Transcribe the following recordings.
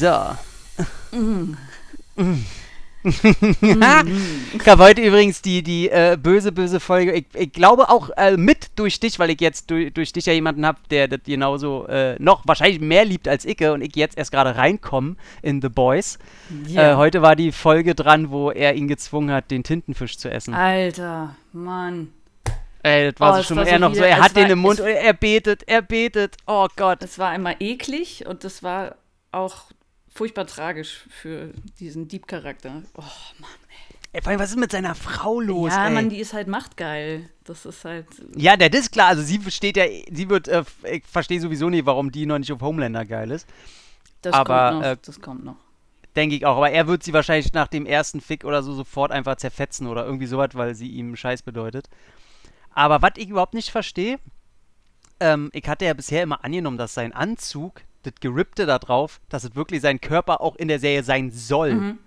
So. Mm. ich habe heute übrigens die, die äh, böse, böse Folge. Ich, ich glaube auch äh, mit durch dich, weil ich jetzt durch, durch dich ja jemanden habe, der das genauso äh, noch wahrscheinlich mehr liebt als ich und ich jetzt erst gerade reinkomme in The Boys. Ja. Äh, heute war die Folge dran, wo er ihn gezwungen hat, den Tintenfisch zu essen. Alter, Mann. Ey, das war oh, so schon war eher so noch so, er hat den im Mund und er betet, er betet. Oh Gott. Es war einmal eklig und das war auch furchtbar tragisch für diesen Dieb-Charakter. Oh Mann, ey. Ey, was ist mit seiner Frau los? Ja, ey? Mann, die ist halt machtgeil. Das ist halt. Ja, der ist klar. Also sie steht ja, sie wird, äh, ich verstehe sowieso nicht, warum die noch nicht auf Homelander geil ist. Das aber, kommt noch. Äh, das kommt noch. Denke ich auch. Aber er wird sie wahrscheinlich nach dem ersten Fick oder so sofort einfach zerfetzen oder irgendwie sowas, weil sie ihm Scheiß bedeutet. Aber was ich überhaupt nicht verstehe, ähm, ich hatte ja bisher immer angenommen, dass sein Anzug, das Gerippte da drauf, dass es wirklich sein Körper auch in der Serie sein soll. Mhm.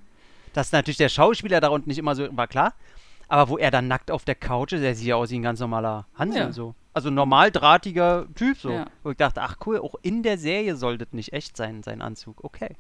Dass natürlich der Schauspieler da unten nicht immer so war, klar. Aber wo er dann nackt auf der Couch ist, der sieht ja aus wie ein ganz normaler Hansel ja. so. Also normal drahtiger Typ so. Ja. Wo ich dachte, ach cool, auch in der Serie sollte das nicht echt sein, sein Anzug. Okay.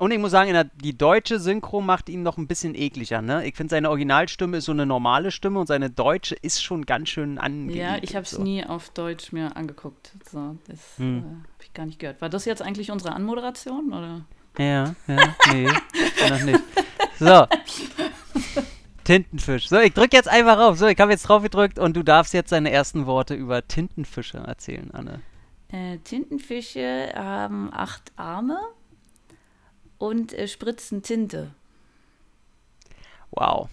Und ich muss sagen, der, die deutsche Synchro macht ihn noch ein bisschen ekliger, ne? Ich finde, seine Originalstimme ist so eine normale Stimme und seine deutsche ist schon ganz schön angenehm. Ja, ich habe es so. nie auf Deutsch mir angeguckt. So, das hm. äh, habe ich gar nicht gehört. War das jetzt eigentlich unsere Anmoderation, oder? Ja, ja, nee, noch nicht. So. Tintenfisch. So, ich drücke jetzt einfach auf. So, ich habe jetzt drauf gedrückt und du darfst jetzt deine ersten Worte über Tintenfische erzählen, Anne. Äh, Tintenfische haben acht Arme und äh, spritzen Tinte. Wow.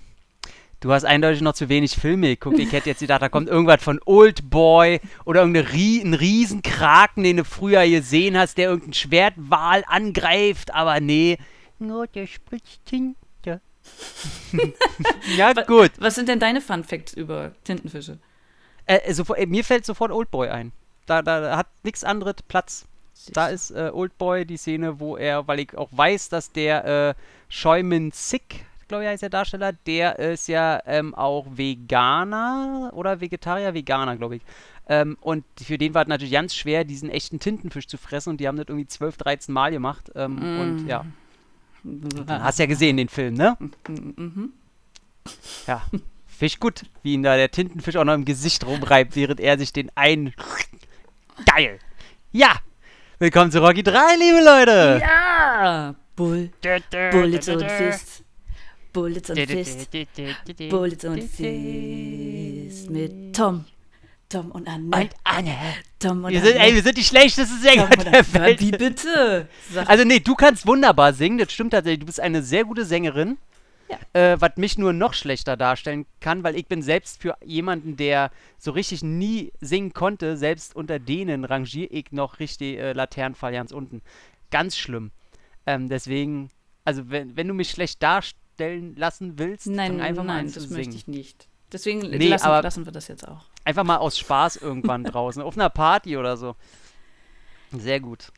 Du hast eindeutig noch zu wenig Filme geguckt. Ich hätte jetzt gedacht, da kommt irgendwas von Old Boy oder irgendein Riesenkraken, den du früher gesehen hast, der irgendeinen Schwertwal angreift. Aber nee, nur der spritzt Tinte. ja, gut. Was sind denn deine Fun Facts über Tintenfische? Äh, sofort, äh, mir fällt sofort Old Boy ein. Da, da hat nichts anderes Platz. Da ist äh, Oldboy die Szene, wo er, weil ich auch weiß, dass der äh, Scheumin Sick, glaube ich, heißt der Darsteller, der ist ja ähm, auch Veganer oder Vegetarier, Veganer, glaube ich. Ähm, und für den war es natürlich ganz schwer, diesen echten Tintenfisch zu fressen und die haben das irgendwie 12, 13 Mal gemacht. Ähm, mm. Und ja. Hast ja gesehen, den Film, ne? Mhm. Ja. Fisch gut, wie ihn da der Tintenfisch auch noch im Gesicht rumreibt, während er sich den ein. Geil! Ja, Willkommen zu Rocky 3, liebe Leute! Ja! Bull, Bullets und Fist. Bullets und Fist. Bullets und Fist. Mit Tom. Tom und Anne. Und Anne. Tom und wir sind, Anne. Ey, wir sind die schlechtesten Sänger der Welt. Wie bitte? Sag also nee, du kannst wunderbar singen, das stimmt tatsächlich. Du bist eine sehr gute Sängerin. Ja. Äh, was mich nur noch schlechter darstellen kann, weil ich bin selbst für jemanden, der so richtig nie singen konnte, selbst unter denen rangiere ich noch richtig äh, Laternenfall ganz unten. Ganz schlimm. Ähm, deswegen, also wenn, wenn du mich schlecht darstellen lassen willst, nein, dann einfach nein, mal das singen. möchte ich nicht. Deswegen nee, lassen, lassen wir das jetzt auch. Einfach mal aus Spaß irgendwann draußen, auf einer Party oder so. Sehr gut.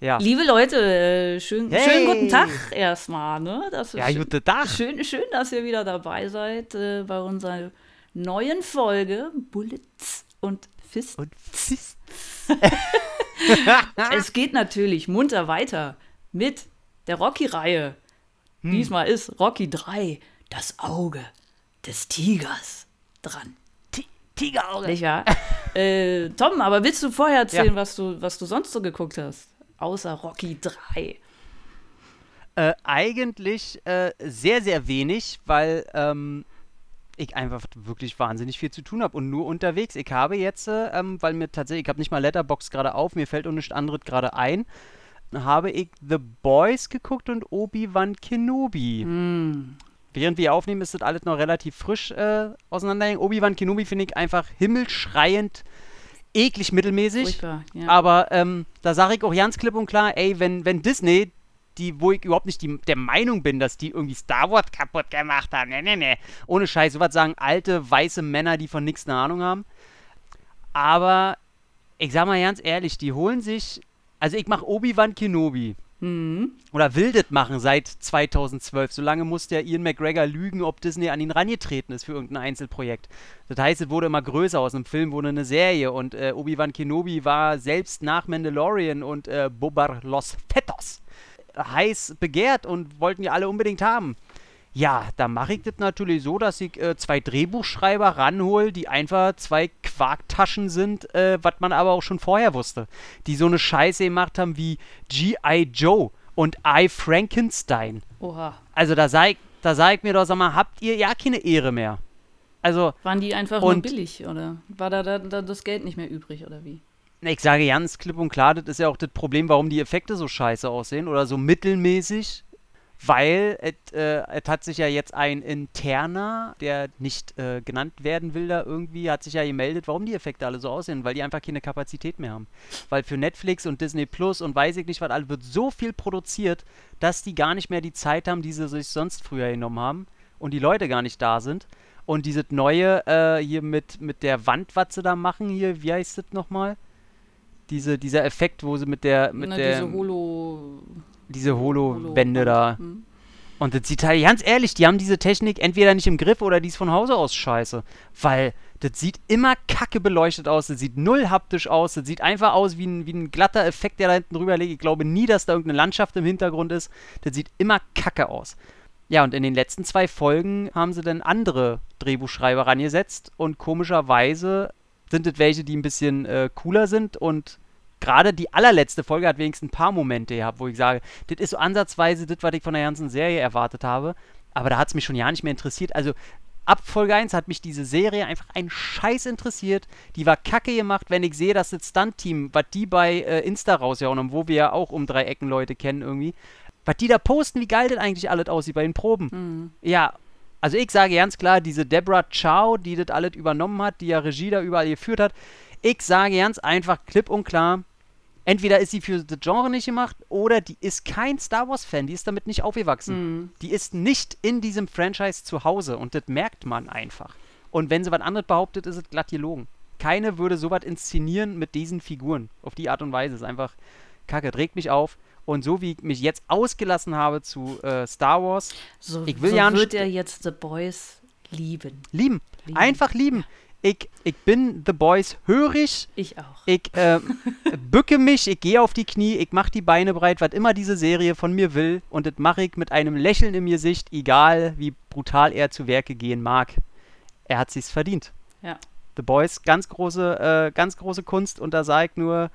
Ja. Liebe Leute, äh, schön, hey. schönen guten Tag erstmal. Ne? Das ja, guten Tag. Schön, schön, dass ihr wieder dabei seid äh, bei unserer neuen Folge Bullets und Fists. Und Fists. es geht natürlich munter weiter mit der Rocky-Reihe. Hm. Diesmal ist Rocky 3 das Auge des Tigers dran. Tigerauge. Nicht wahr? äh, Tom, aber willst du vorher erzählen, ja. was, du, was du sonst so geguckt hast? Außer Rocky 3? Äh, eigentlich äh, sehr, sehr wenig, weil ähm, ich einfach wirklich wahnsinnig viel zu tun habe und nur unterwegs. Ich habe jetzt, äh, ähm, weil mir tatsächlich, ich habe nicht mal Letterbox gerade auf, mir fällt auch nichts anderes gerade ein, habe ich The Boys geguckt und Obi-Wan Kenobi. Mm. Während wir aufnehmen, ist das alles noch relativ frisch äh, auseinanderhängen. Obi-Wan Kenobi finde ich einfach himmelschreiend eklig mittelmäßig. ja. Aber ähm, da sage ich auch ganz klipp und klar, ey, wenn, wenn Disney, die, wo ich überhaupt nicht die, der Meinung bin, dass die irgendwie Star Wars kaputt gemacht haben, ne, ne, ne, ohne Scheiß, sowas sagen alte, weiße Männer, die von nichts eine Ahnung haben. Aber ich sag mal ganz ehrlich, die holen sich, also ich mache Obi-Wan Kenobi. Mhm. Oder das machen seit 2012. Solange musste ja Ian McGregor lügen, ob Disney an ihn rangetreten ist für irgendein Einzelprojekt. Das heißt, es wurde immer größer. Aus einem Film wurde eine Serie und äh, Obi-Wan Kenobi war selbst nach Mandalorian und äh, Bobar Los Fetos heiß begehrt und wollten ja alle unbedingt haben. Ja, da mache ich das natürlich so, dass ich äh, zwei Drehbuchschreiber ranhole, die einfach zwei Quarktaschen sind, äh, was man aber auch schon vorher wusste. Die so eine Scheiße gemacht haben wie G.I. Joe und I. Frankenstein. Oha. Also da sag, ich, da sag ich mir doch, sag mal, habt ihr ja keine Ehre mehr. Also, Waren die einfach Und- nur billig oder war da, da, da das Geld nicht mehr übrig oder wie? ich sage ganz klipp und klar, das ist ja auch das Problem, warum die Effekte so scheiße aussehen oder so mittelmäßig. Weil es äh, hat sich ja jetzt ein interner, der nicht äh, genannt werden will, da irgendwie, hat sich ja gemeldet, warum die Effekte alle so aussehen, weil die einfach keine Kapazität mehr haben. Weil für Netflix und Disney Plus und weiß ich nicht was, alles wird so viel produziert, dass die gar nicht mehr die Zeit haben, die sie sich sonst früher genommen haben und die Leute gar nicht da sind. Und dieses neue äh, hier mit, mit der Wand, was sie da machen, hier, wie heißt das nochmal? Diese, dieser Effekt, wo sie mit der, mit Na, der, diese Holo. Diese Holo-Wände da. Hm. Und das sieht halt, ganz ehrlich, die haben diese Technik entweder nicht im Griff oder die ist von Hause aus scheiße. Weil das sieht immer kacke beleuchtet aus, das sieht null haptisch aus, das sieht einfach aus wie ein, wie ein glatter Effekt, der da hinten drüber liegt. Ich glaube nie, dass da irgendeine Landschaft im Hintergrund ist. Das sieht immer kacke aus. Ja, und in den letzten zwei Folgen haben sie dann andere Drehbuchschreiber rangesetzt und komischerweise sind es welche, die ein bisschen äh, cooler sind und gerade die allerletzte Folge hat wenigstens ein paar Momente gehabt, wo ich sage, das ist so ansatzweise das, was ich von der ganzen Serie erwartet habe, aber da hat es mich schon ja nicht mehr interessiert. Also ab Folge 1 hat mich diese Serie einfach ein Scheiß interessiert. Die war kacke gemacht, wenn ich sehe, dass das Stunt-Team, was die bei äh, Insta rausgehauen haben, wo wir ja auch um drei Ecken Leute kennen irgendwie, was die da posten, wie geil das eigentlich alles aussieht bei den Proben. Hm. Ja, also ich sage ganz klar, diese Deborah Chow, die das alles übernommen hat, die ja Regie da überall geführt hat, ich sage ganz einfach, klipp und klar, entweder ist sie für das Genre nicht gemacht oder die ist kein Star Wars-Fan, die ist damit nicht aufgewachsen. Hm. Die ist nicht in diesem Franchise zu Hause und das merkt man einfach. Und wenn sie was anderes behauptet, ist es glatt gelogen. Keine würde sowas inszenieren mit diesen Figuren. Auf die Art und Weise. ist einfach kacke, trägt mich auf. Und so wie ich mich jetzt ausgelassen habe zu äh, Star Wars, So, Ich will so ja nicht- wird er jetzt The Boys lieben. lieben. Lieben. Einfach lieben. Ich, ich bin The Boys hörig. Ich auch. Ich ähm, bücke mich, ich gehe auf die Knie, ich mache die Beine breit, was immer diese Serie von mir will. Und das mache ich mit einem Lächeln im Gesicht, egal wie brutal er zu Werke gehen mag. Er hat sich's verdient. Ja. The Boys, ganz große, äh, ganz große Kunst und da sage ich nur,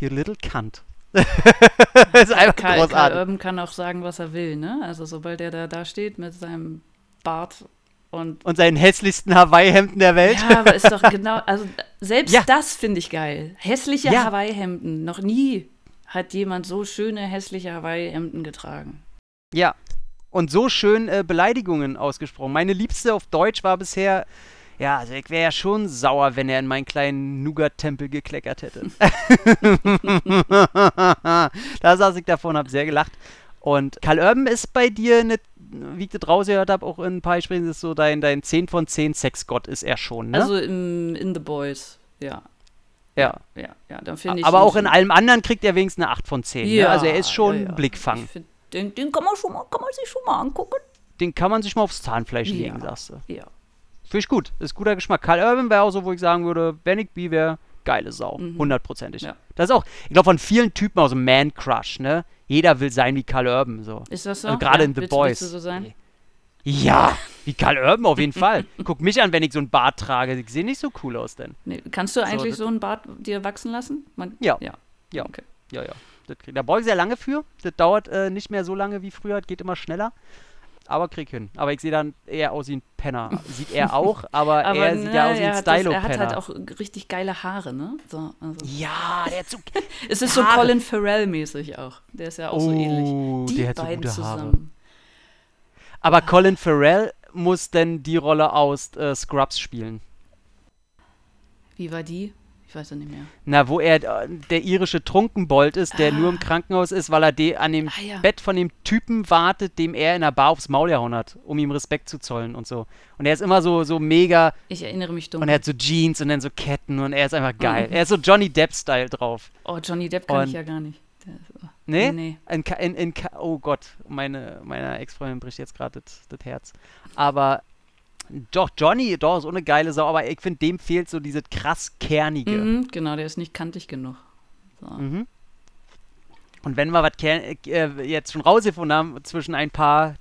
you little cunt. das ist einfach Karl, Karl großartig. Urban kann auch sagen, was er will, ne? Also sobald er da, da steht mit seinem Bart und Und seinen hässlichsten Hawaii-Hemden der Welt. ja, aber ist doch genau, also selbst Ja. das finde ich geil. Hässliche Ja. Hawaii-Hemden. Noch nie hat jemand so schöne hässliche Hawaii-Hemden getragen. Ja. Und so schön äh, Beleidigungen ausgesprochen. Meine liebste auf Deutsch war bisher, ja, also ich wäre ja schon sauer, wenn er in meinen kleinen Nougat-Tempel gekleckert hätte. da saß ich davor und habe sehr gelacht. Und Karl Urban ist bei dir, eine, wie ich das rausgehört habe, auch in ein paar Gesprächen, ist so dein, dein 10 von 10 Sexgott ist er schon, ne? Also im, in The Boys, ja. ja. Ja, ja, dann finde ich. Aber auch in allem anderen kriegt er wenigstens eine 8 von 10. ne? Ja, Also er ist schon ja, ja. Blickfang. Find, den, den kann, man schon mal, kann man sich schon mal angucken. Den kann man sich mal aufs Zahnfleisch Ja. legen, sagst du. Ja. Finde ich gut. Ist guter Geschmack. Karl Urban wäre auch so, wo ich sagen würde, ich B wäre, geile Sau. Mhm. Hundertprozentig. Ja. Das ist auch, ich glaube, von vielen Typen aus dem Man-Crush, ne? Jeder will sein wie Karl Urban, so. Ist das so? Also gerade ja, in The willst, Boys. Willst du so sein? Ja, wie Karl Urban auf jeden Fall. Guck mich an, wenn ich so ein Bart trage. Ich sehe nicht so cool aus denn. Nee, kannst du eigentlich das- so, einen Bart dir wachsen lassen? Man, Ja. Ja. Ja. Okay. Ja, ja. Das da brauche ich sehr lange für. Das dauert äh, nicht mehr so lange wie früher. Das geht immer schneller. Aber krieg hin. Aber ich sehe dann eher aus wie ein Penner. Sieht er auch, aber, Aber er sieht ja ne, aus wie ein das, er Stylo-Penner. hat halt auch richtig geile Haare, ne? So, also. ja, der hat so Es ist so Haare. Colin Farrell-mäßig auch. Der ist ja auch so ähnlich. Oh, Die der hat so beiden gute Haare. zusammen. Aber Colin Farrell muss denn die Rolle aus äh, Scrubs spielen. Wie war die? Ich weiß ja nicht mehr. Na, wo er äh, der irische Trunkenbold ist, der nur im Krankenhaus ist, weil er de an dem Ah, ja. Bett von dem Typen wartet, dem er in der Bar aufs Maul gehauen hat, um ihm Respekt zu zollen und so. Und er ist immer so, so mega Ich erinnere mich und dunkel. er hat so Jeans und dann so Ketten und er ist einfach geil. Er ist so Johnny Depp-Style drauf. Oh, Johnny Depp kann ich Und- ja gar nicht. Oh. Nee? Nee. In, in, in, oh Gott, meine, meiner Ex-Freundin bricht jetzt gerade das Herz. Aber doch, Johnny, doch, ist auch eine geile Sau, aber ich finde, dem fehlt so dieses krass kernige. Mhm, genau, der ist nicht kantig genug. So. Mhm. Und wenn wir was äh, jetzt schon rausgefunden haben zwischen ein paar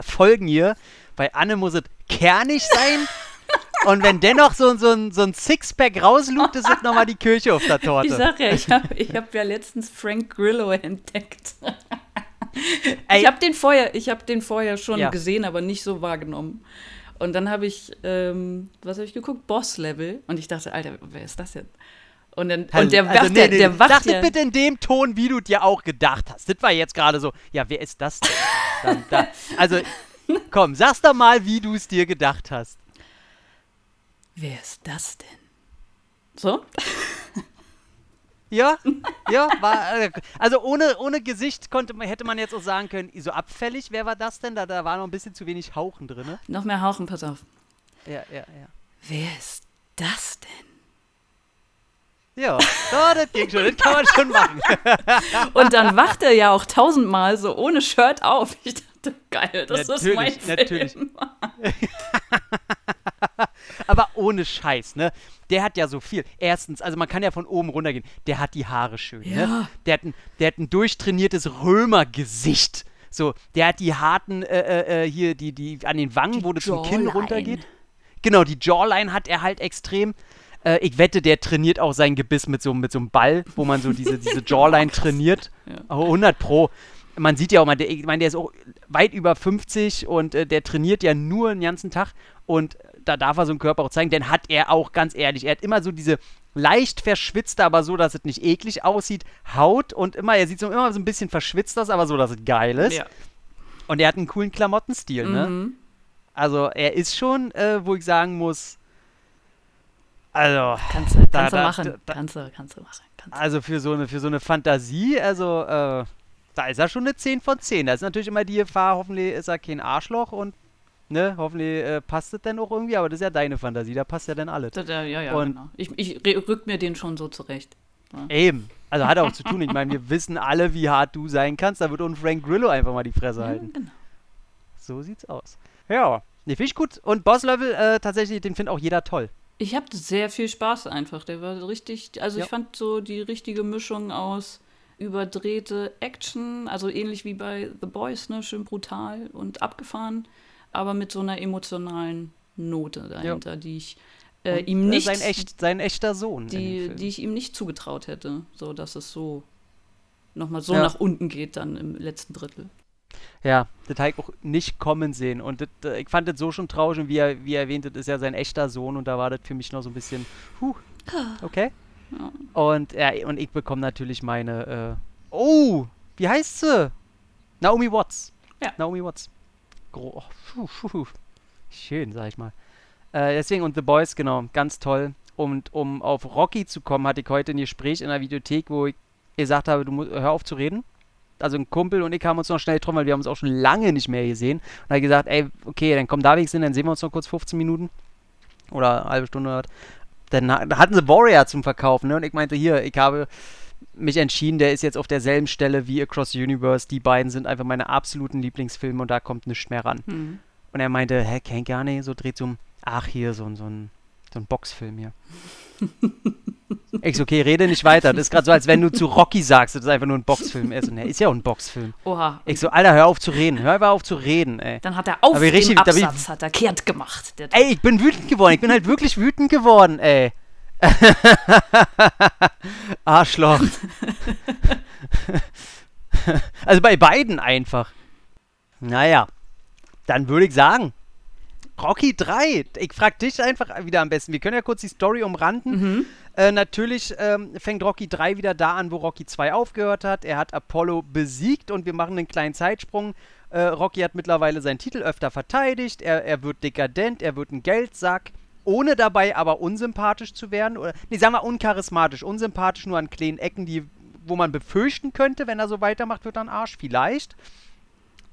Folgen hier, bei Anne muss es kernig sein. und wenn dennoch so, so, ein, so ein Sixpack rauslugt, ist es nochmal die Kirche auf der Ich Torte. sag ja, ich habe ich hab ja letztens Frank Grillo entdeckt. Ich habe den vorher, ich habe den vorher schon Ja. gesehen, aber nicht so wahrgenommen. Und dann habe ich, ähm, was habe ich geguckt? Boss Level. Und ich dachte, Alter, wer ist das denn? Und, dann, und der Also, wacht, nee, ja, nee, der wacht Sag ja. bitte in dem Ton, wie du dir auch gedacht hast. Das war jetzt gerade so, ja, wer ist das denn? Dann, da, also, komm, sag's doch mal, wie du es dir gedacht hast. Wer ist das denn? So? Ja, ja, war, äh, also ohne, ohne Gesicht konnte man, hätte man jetzt auch sagen können, so abfällig, wer war das denn? Da, da war noch ein bisschen zu wenig Hauchen drin. Ne? Noch mehr hauchen, pass auf. Ja, ja, ja. Wer ist das denn? Ja, so, das ging schon, das kann man schon machen. Und dann wacht er ja auch tausendmal so ohne Shirt auf. Ich dachte, geil, das ist mein Natürlich, Film. natürlich. Aber ohne Scheiß, ne? Der hat ja so viel. Erstens, also man kann ja von oben runtergehen. Der hat die Haare schön, ne? Ja. Der hat ein, der hat ein durchtrainiertes Römergesicht. So, der hat die harten, äh, äh, äh, hier, die, die an den Wangen, Die wo das zum Kinn runtergeht. Genau, die Jawline hat er halt extrem. Äh, ich wette, der trainiert auch sein Gebiss mit so, mit so einem Ball, wo man so diese, diese Jawline trainiert. Ja. Aber 100 Pro. Man sieht ja auch mal, der, ich meine, der ist auch weit über 50 und äh, der trainiert ja nur den ganzen Tag und da darf er so einen Körper auch zeigen, denn hat er auch, ganz ehrlich, er hat immer so diese leicht verschwitzte, aber so, dass es nicht eklig aussieht, Haut und immer, er sieht so immer so ein bisschen verschwitzt aus, aber so, dass es geil ist. Ja. Und er hat einen coolen Klamottenstil, ne? Mhm. Also er ist schon, äh, wo ich sagen muss, also, Kannst du, Da- kannst du da- machen. da- kannst du, kannst du machen. Kannst du. also für so eine, für so eine Fantasie, also, äh, da ist er schon eine 10 von 10. Da ist natürlich immer die Gefahr, hoffentlich ist er kein Arschloch und, ne, hoffentlich äh, passt es dann auch irgendwie, aber das ist ja deine Fantasie, da passt ja dann alles. Da- da- Ja, ja, Und- genau. Ich, ich rück mir den schon so zurecht. Eben. Also hat auch zu tun. Ich meine, wir wissen alle, wie hart du sein kannst. Da wird uns Frank Grillo einfach mal die Fresse Ja, halten. genau. So sieht's aus. Ja. Nee, finde ich gut. Und Boss Level, äh, tatsächlich, den findet auch jeder toll. Ich hatte sehr viel Spaß einfach. Der war richtig, also Ja. ich fand so die richtige Mischung aus überdrehte Action, also ähnlich wie bei The Boys, ne, schön brutal und abgefahren, aber mit so einer emotionalen Note dahinter, die ich äh, ihm nicht, Sein, echt, sein echter Sohn. die, die ich ihm nicht zugetraut hätte, so dass es so nochmal so Ja. nach unten geht dann im letzten Drittel. Ja, das habe ich auch nicht kommen sehen. Und das, äh, ich fand das so schon traurig. Und wie er, wie er erwähnt, das ist ja sein echter Sohn. Und da war das für mich noch so ein bisschen, huh, okay. Ja. Und, ja, und ich bekomme natürlich meine, äh, oh, wie heißt sie? Naomi Watts. Ja. Naomi Watts. Oh. Schön, sag ich mal. Äh, deswegen, und The Boys, genau, ganz toll. Und um auf Rocky zu kommen, hatte ich heute ein Gespräch in der Videothek, wo ich gesagt habe, du musst, hör auf zu reden. Also ein Kumpel und ich haben uns noch schnell getroffen, weil wir haben uns auch schon lange nicht mehr gesehen. Und er hat gesagt, ey, okay, dann komm da wenigstens hin, dann sehen wir uns noch kurz 15 Minuten. Oder eine halbe Stunde. Dann ha- da hatten sie Warrior zum Verkaufen, ne? Und ich meinte, hier, ich habe mich entschieden, der ist jetzt auf derselben Stelle wie Across the Universe. Die beiden sind einfach meine absoluten Lieblingsfilme und da kommt nichts mehr ran. Hm. Und er meinte, hä, kenn ich gar nicht, so dreht so ein, ach hier, so, ein- so ein, so ein Boxfilm hier. ich so, okay, rede nicht weiter. Das ist gerade so, als wenn du zu Rocky sagst, dass es einfach nur ein Boxfilm ist. Und er ist ja auch ein Boxfilm. Oha. Ich so, Alter, hör auf zu reden. Hör einfach auf zu reden, ey. Dann hat er auf den richtig- bin ich- Absatz hat er kehrt gemacht. Ey, ich bin wütend geworden. Ich bin halt wirklich wütend geworden, ey. Arschloch. also bei beiden einfach. Naja, dann würde ich sagen, Rocky 3. Ich frag dich einfach wieder am besten. Wir können ja kurz die Story umranden. Mhm. Äh, natürlich ähm, fängt Rocky 3 wieder da an, wo Rocky 2 aufgehört hat. Er hat Apollo besiegt und wir machen einen kleinen Zeitsprung. Äh, Rocky hat mittlerweile seinen Titel öfter verteidigt. Er, er wird dekadent, er wird ein Geldsack, ohne dabei aber unsympathisch zu werden. Oder, nee, sagen wir uncharismatisch. Unsympathisch nur an kleinen Ecken, die, wo man befürchten könnte, wenn er so weitermacht, wird er ein Arsch. Vielleicht.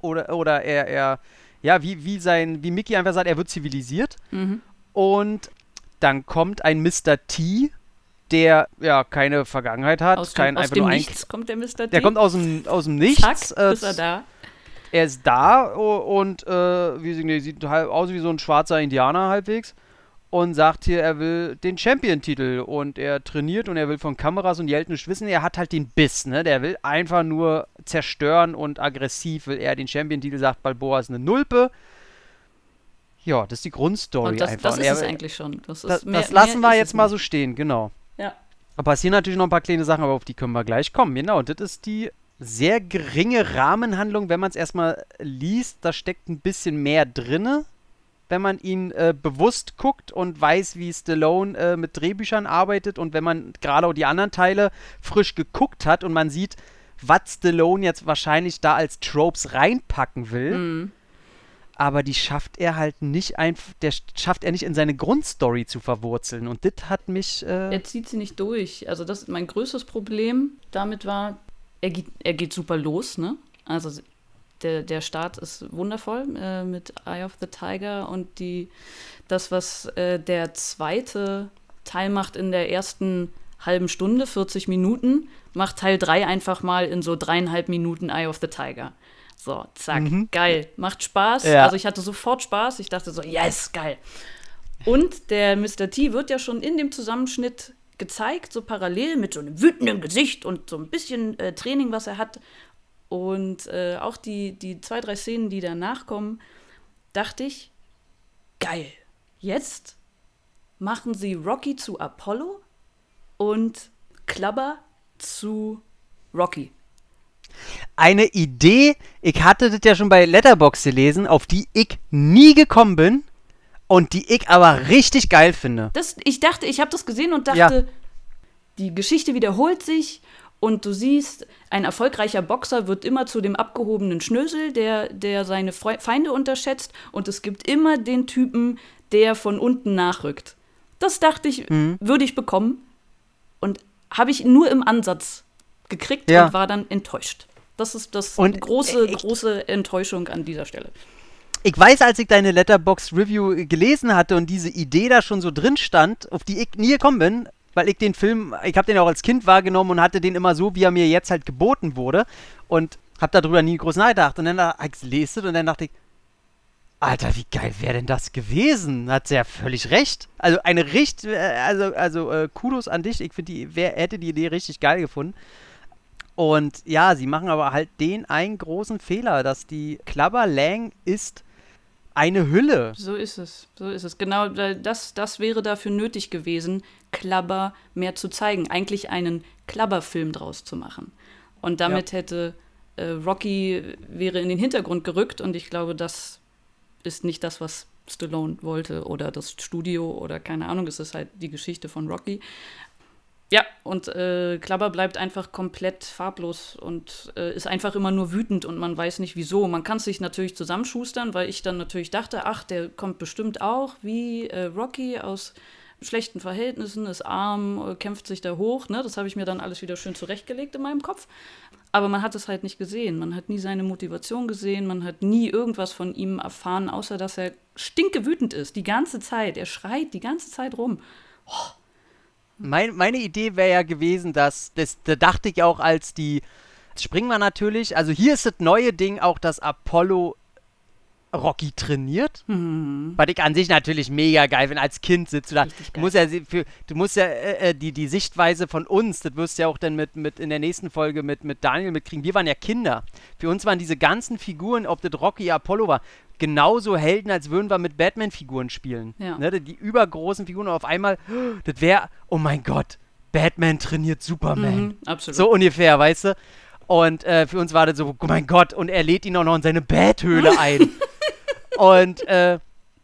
Oder, oder er, er, ja, wie, wie sein, wie Mickey einfach sagt, er wird zivilisiert. Mhm. Und dann kommt ein Mr. T der ja keine Vergangenheit hat, Aus, kein dem, aus einfach dem nur ein, Nichts kommt der Mr. T. der kommt aus dem aus dem Nichts. Zack, äh, ist er da. er ist da o- und äh, wie sieht halb aus wie so ein schwarzer Indianer halbwegs und sagt hier, er will den Champion-Titel und er trainiert und er will von Kameras und nicht wissen. Er hat halt den Biss, ne? Der will einfach nur zerstören und aggressiv will er den Champion-Titel, sagt Balboa ist eine Nulpe. Ja, das ist die Grundstory Und das, einfach. das ist er es eigentlich schon. Das, das, mehr, das lassen wir jetzt mal so stehen, genau. Ja. Da passieren natürlich noch ein paar kleine Sachen, aber auf die können wir gleich kommen. Genau, das ist die sehr geringe Rahmenhandlung, wenn man es erstmal liest. Da steckt ein bisschen mehr drinne, wenn man ihn äh, bewusst guckt und weiß, wie Stallone äh, mit Drehbüchern arbeitet und wenn man gerade auch die anderen Teile frisch geguckt hat und man sieht, was Stallone jetzt wahrscheinlich da als Tropes reinpacken will Mhm. aber die schafft er halt nicht einfach, der sch- schafft er nicht in seine Grundstory zu verwurzeln. Und das hat mich. Äh, Er zieht sie nicht durch. Also das mein größtes Problem damit war, er geht, er geht super los, ne? Also der, der Start ist wundervoll äh, mit Eye of the Tiger und die das, was äh, der zweite Teil macht in der ersten halben Stunde, 40 Minuten, macht Teil 3 einfach mal in so dreieinhalb Minuten Eye of the Tiger. So, zack, Mhm. geil. Macht Spaß. Ja. Also ich hatte sofort Spaß. Ich dachte so, yes, geil. Und der Mr. T wird ja schon in dem Zusammenschnitt gezeigt, so parallel mit so einem wütenden Gesicht und so ein bisschen äh, Training, was er hat. Und äh, auch die, die zwei, drei Szenen, die danach kommen, dachte ich, geil. Jetzt machen sie Rocky zu Apollo und Clubber zu Rocky. eine Idee, ich hatte das ja schon bei Letterbox gelesen, auf die ich nie gekommen bin und die ich aber richtig geil finde. Das, ich dachte, ich habe das gesehen und dachte, Ja. die Geschichte wiederholt sich und du siehst, ein erfolgreicher Boxer wird immer zu dem abgehobenen Schnösel, der, der seine Feinde unterschätzt und es gibt immer den Typen, der von unten nachrückt. Das dachte ich, Mhm. würde ich bekommen und habe ich nur im Ansatz gekriegt Ja. und war dann enttäuscht. Das ist das Und, große, ich- große Enttäuschung an dieser Stelle. Ich weiß, als ich deine Letterbox Review gelesen hatte und diese Idee da schon so drin stand, auf die ich nie gekommen bin, weil ich den Film, ich habe den auch als Kind wahrgenommen und hatte den immer so, wie er mir jetzt halt geboten wurde und habe darüber nie groß nachgedacht. Und dann habe ich es und dann dachte ich, Alter, wie geil wäre denn das gewesen? Hat sie ja völlig recht. Also eine richt, äh, also also äh, Kudos an dich. Ich finde wer hätte die Idee richtig geil gefunden. Und ja, sie machen aber halt den einen großen Fehler, dass die Clubber Lang ist eine Hülle. So ist es, so ist es. Genau, da- das, das wäre dafür nötig gewesen, Klabber mehr zu zeigen. Eigentlich einen Klabberfilm draus zu machen. Und damit hätte äh, Rocky wäre in den Hintergrund gerückt und ich glaube, das ist nicht das, was Stallone wollte oder das Studio oder keine Ahnung, es ist halt die Geschichte von Rocky. Ja, und äh, Klabber bleibt einfach komplett farblos und äh, ist einfach immer nur wütend und man weiß nicht wieso. Man kann es sich natürlich zusammenschustern, weil ich dann natürlich dachte, ach, der kommt bestimmt auch wie äh, Rocky aus schlechten Verhältnissen, ist arm, äh, kämpft sich da hoch. Ne? Das habe ich mir dann alles wieder schön zurechtgelegt in meinem Kopf. Aber man hat es halt nicht gesehen. Man hat nie seine Motivation gesehen. Man hat nie irgendwas von ihm erfahren, außer dass er stinkewütend ist. Die ganze Zeit. Er schreit die ganze Zeit rum. Mein, meine Idee wäre ja gewesen, dass, das, da dachte ich auch, als die, springen wir natürlich, also hier ist das neue Ding auch, dass Apollo Rocky trainiert. Hm. Was ich an sich natürlich mega geil finde. Als Kind sitzt du da. Du musst ja, für, du musst ja äh, äh, die, die Sichtweise von uns, das wirst du ja auch dann mit, mit in der nächsten Folge mit, mit Daniel mitkriegen. Wir waren ja Kinder. Für uns waren diese ganzen Figuren, ob das Rocky, Apollo war, genauso Helden, als würden wir mit Batman-Figuren spielen. Ja. Ne, die- übergroßen Figuren und auf einmal, das wäre, oh mein Gott, Batman trainiert Superman. Mhm, absolut. So ungefähr, weißt du? Und äh, für uns war das so, oh mein Gott, und er lädt ihn auch noch in seine Bathöhle ein. Und äh,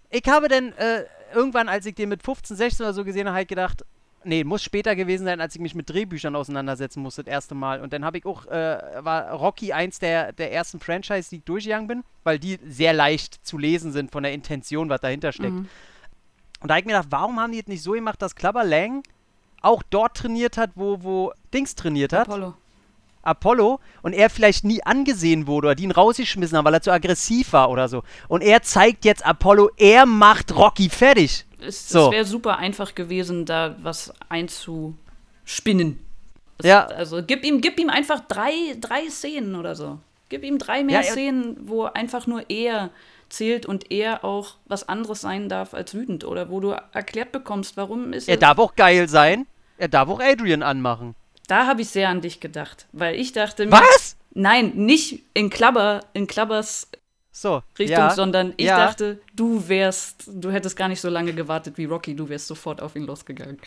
ich habe dann äh, irgendwann, als ich den mit 15, 16 oder so gesehen habe, halt gedacht, nee, muss später gewesen sein, als ich mich mit Drehbüchern auseinandersetzen musste, das erste Mal. Und dann habe ich auch, äh, war Rocky eins der, der ersten Franchise, die ich durchgegangen bin, weil die sehr leicht zu lesen sind von der Intention, was dahinter steckt. Mhm. Und da habe ich mir gedacht, warum haben die jetzt nicht so gemacht, dass Clubber Lang auch dort trainiert hat, wo, wo Dings trainiert hat? Apollo. Apollo und er vielleicht nie angesehen wurde oder die ihn rausgeschmissen haben, weil er zu aggressiv war oder so. Und er zeigt jetzt Apollo, er macht Rocky fertig. Es, So. es wäre super einfach gewesen, da was spinnen. Das, Ja. Also gib ihm, gib ihm einfach drei, drei Szenen oder so. Gib ihm drei mehr Ja, er- Szenen, wo einfach nur er zählt und er auch was anderes sein darf als wütend. Oder wo du erklärt bekommst, warum ist Er es- darf auch geil sein. Er darf auch Adrian anmachen. Da habe ich sehr an dich gedacht. Weil ich dachte mir. Was? Nein, nicht in Klabber, in Klabbers So. Richtung, ja. sondern ich ja. dachte, du wärst, du hättest gar nicht so lange gewartet wie Rocky, du wärst sofort auf ihn losgegangen.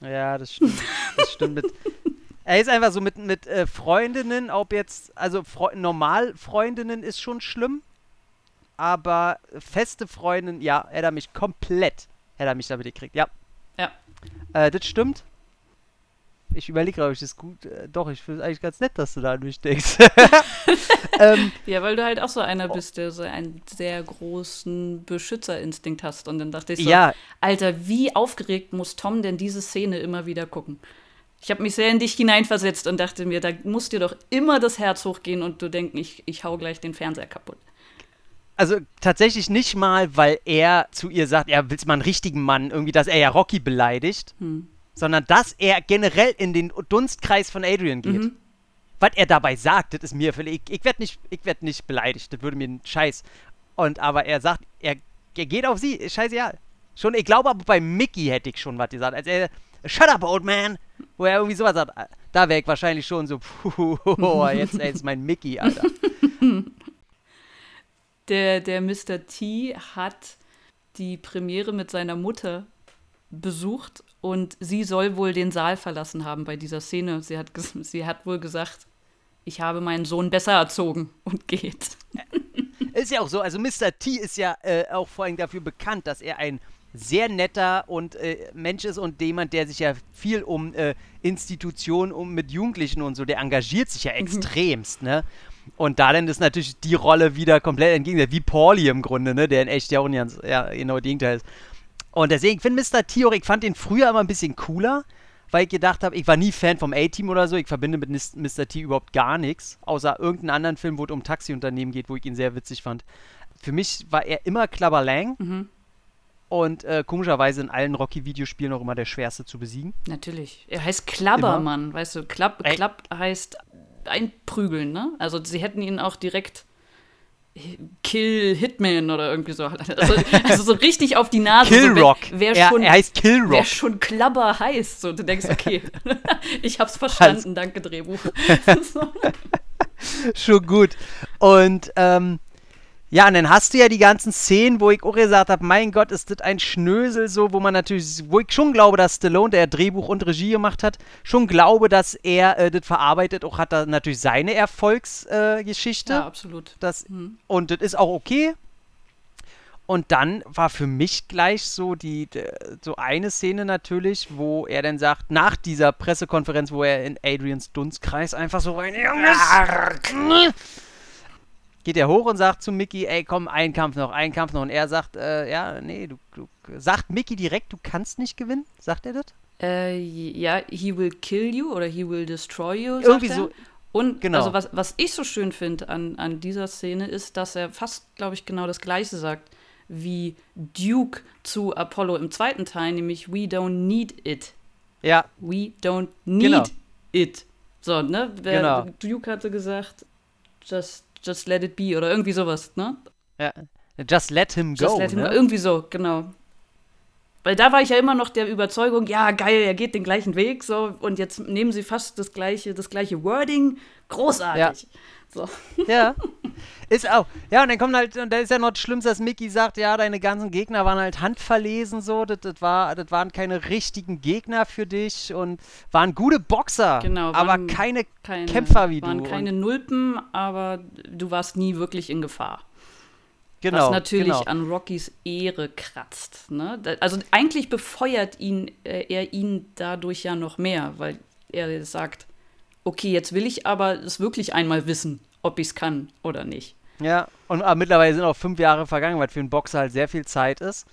Ja, das stimmt. Das stimmt mit. Er ist einfach so mit, mit äh, Freundinnen, ob jetzt, also Freu normal Freundinnen ist schon schlimm, aber feste Freundin, ja, hätte er mich komplett, hätte er mich damit gekriegt, ja. Ja. Äh, das stimmt. Ich überlege, ob ich das gut, äh, doch, ich finde es eigentlich ganz nett, dass du da an mich denkst. ähm, Ja, weil du halt auch so Oh. einer bist, der so einen sehr großen Beschützerinstinkt hast. Und dann dachte ich so, ja, Alter, wie aufgeregt muss Tom denn diese Szene immer wieder gucken? Ich habe mich sehr in dich hineinversetzt und dachte mir, da muss dir doch immer das Herz hochgehen und du denkst, ich, ich hau gleich den Fernseher kaputt. also tatsächlich nicht mal, weil er zu ihr sagt, er willst mal einen richtigen Mann, irgendwie, dass er ja Rocky beleidigt, Hm. Sondern dass er generell in den Dunstkreis von Adrian geht. Mhm. Was er dabei sagt, das ist mir völlig. Ich, ich werde nicht, ich werd nicht beleidigt, das würde mir einen Scheiß. Und aber er sagt, er, er geht auf sie, scheißegal. Schon, ich glaube aber bei Mickey hätte ich schon was gesagt. Als er, shut up, old man, wo er irgendwie sowas sagt, da wäre ich wahrscheinlich schon so, puh, jetzt, ey, ist mein Mickey, Alter. Der, der Mr. T hat die Premiere mit seiner Mutter besucht und sie soll wohl den Saal verlassen haben bei dieser Szene. Sie hat, sie hat wohl gesagt, ich habe meinen Sohn besser erzogen und geht. Ist ja auch so, also Mr. T ist ja äh, auch vor allem dafür bekannt, dass er ein sehr netter und äh, Mensch ist und jemand, der sich ja viel um äh, Institutionen, um mit Jugendlichen und so, der engagiert sich ja extremst, ne? Und da dann ist natürlich die Rolle wieder komplett entgegen, wie Pauli im Grunde, ne? Der in echt ja auch ganz, ja, genau das Gegenteil ist. Und deswegen, ich finde Mr. T auch, ich fand den früher immer ein bisschen cooler, weil ich gedacht habe, ich war nie Fan vom A-Team oder so, ich verbinde mit Mr. T überhaupt gar nichts, außer irgendeinen anderen Film, wo es um Taxiunternehmen geht, wo ich ihn sehr witzig fand. Für mich war er immer Clubber Lang Mhm. und äh, komischerweise in allen Rocky-Videospielen auch immer der schwerste zu besiegen. Natürlich. Er heißt Klabbermann, weißt du. Klapp. Klapp heißt einprügeln, ne? Also sie hätten ihn auch direkt Kill Hitman oder irgendwie so. Also, also so richtig auf die Nase. Kill so, Rock. Wer, wer, er, schon, er heißt Kill wer schon Klabber heißt. So, du denkst, okay, ich hab's verstanden, danke Drehbuch. Schon gut. Und ähm, ja, und dann hast du ja die ganzen Szenen, wo ich auch gesagt habe, mein Gott, ist das ein Schnösel so, wo man natürlich, wo ich schon glaube, dass Stallone, der Drehbuch und Regie gemacht hat, schon glaube, dass er äh, das verarbeitet, auch hat da natürlich seine Erfolgsgeschichte. Äh. Ja, absolut. Das, Mhm. Und das ist auch okay. Und dann war für mich gleich so die, so eine Szene natürlich, wo er dann sagt, nach dieser Pressekonferenz, wo er in Adrians Dunstkreis einfach so rein, Junges, geht er hoch und sagt zu Mickey, ey, komm, ein Kampf noch, ein Kampf noch. Und er sagt, äh, ja, nee, du, du, sagt Mickey direkt, du kannst nicht gewinnen? Sagt er das? Äh, ja, he will kill you oder he will destroy you. Irgendwie so- Und genau. also was, was ich so schön finde an, an dieser Szene ist, dass er fast, glaube ich, genau das Gleiche sagt wie Duke zu Apollo im zweiten Teil, nämlich We don't need it. Ja, We don't need Genau. it. So, ne? Wer, Genau. Duke hatte gesagt, just, just let it be oder irgendwie sowas, ne? ja. Just let him go. Just let him ne? go. Irgendwie so, genau. Weil da war ich ja immer noch der Überzeugung, ja, geil, er geht den gleichen Weg, so, und jetzt nehmen sie fast das gleiche, das gleiche Wording. Großartig. So. Ja. Ist auch. Ja, und dann kommt halt, und da ist ja noch das Schlimmste, dass Mickey sagt, ja, deine ganzen Gegner waren halt handverlesen, so, das, das, war, das waren keine richtigen Gegner für dich und waren gute Boxer, Genau, aber waren keine Keine, Kämpfer wie waren du. keine Nulpen, aber du warst nie wirklich in Gefahr. genau, was natürlich genau. an Rockys Ehre kratzt. Ne? Also eigentlich befeuert ihn, äh, er ihn dadurch ja noch mehr, weil er sagt, okay, jetzt will ich aber es wirklich einmal wissen, ob ich es kann oder nicht. Ja, und aber mittlerweile sind auch fünf Jahre vergangen, was für einen Boxer halt sehr viel Zeit ist.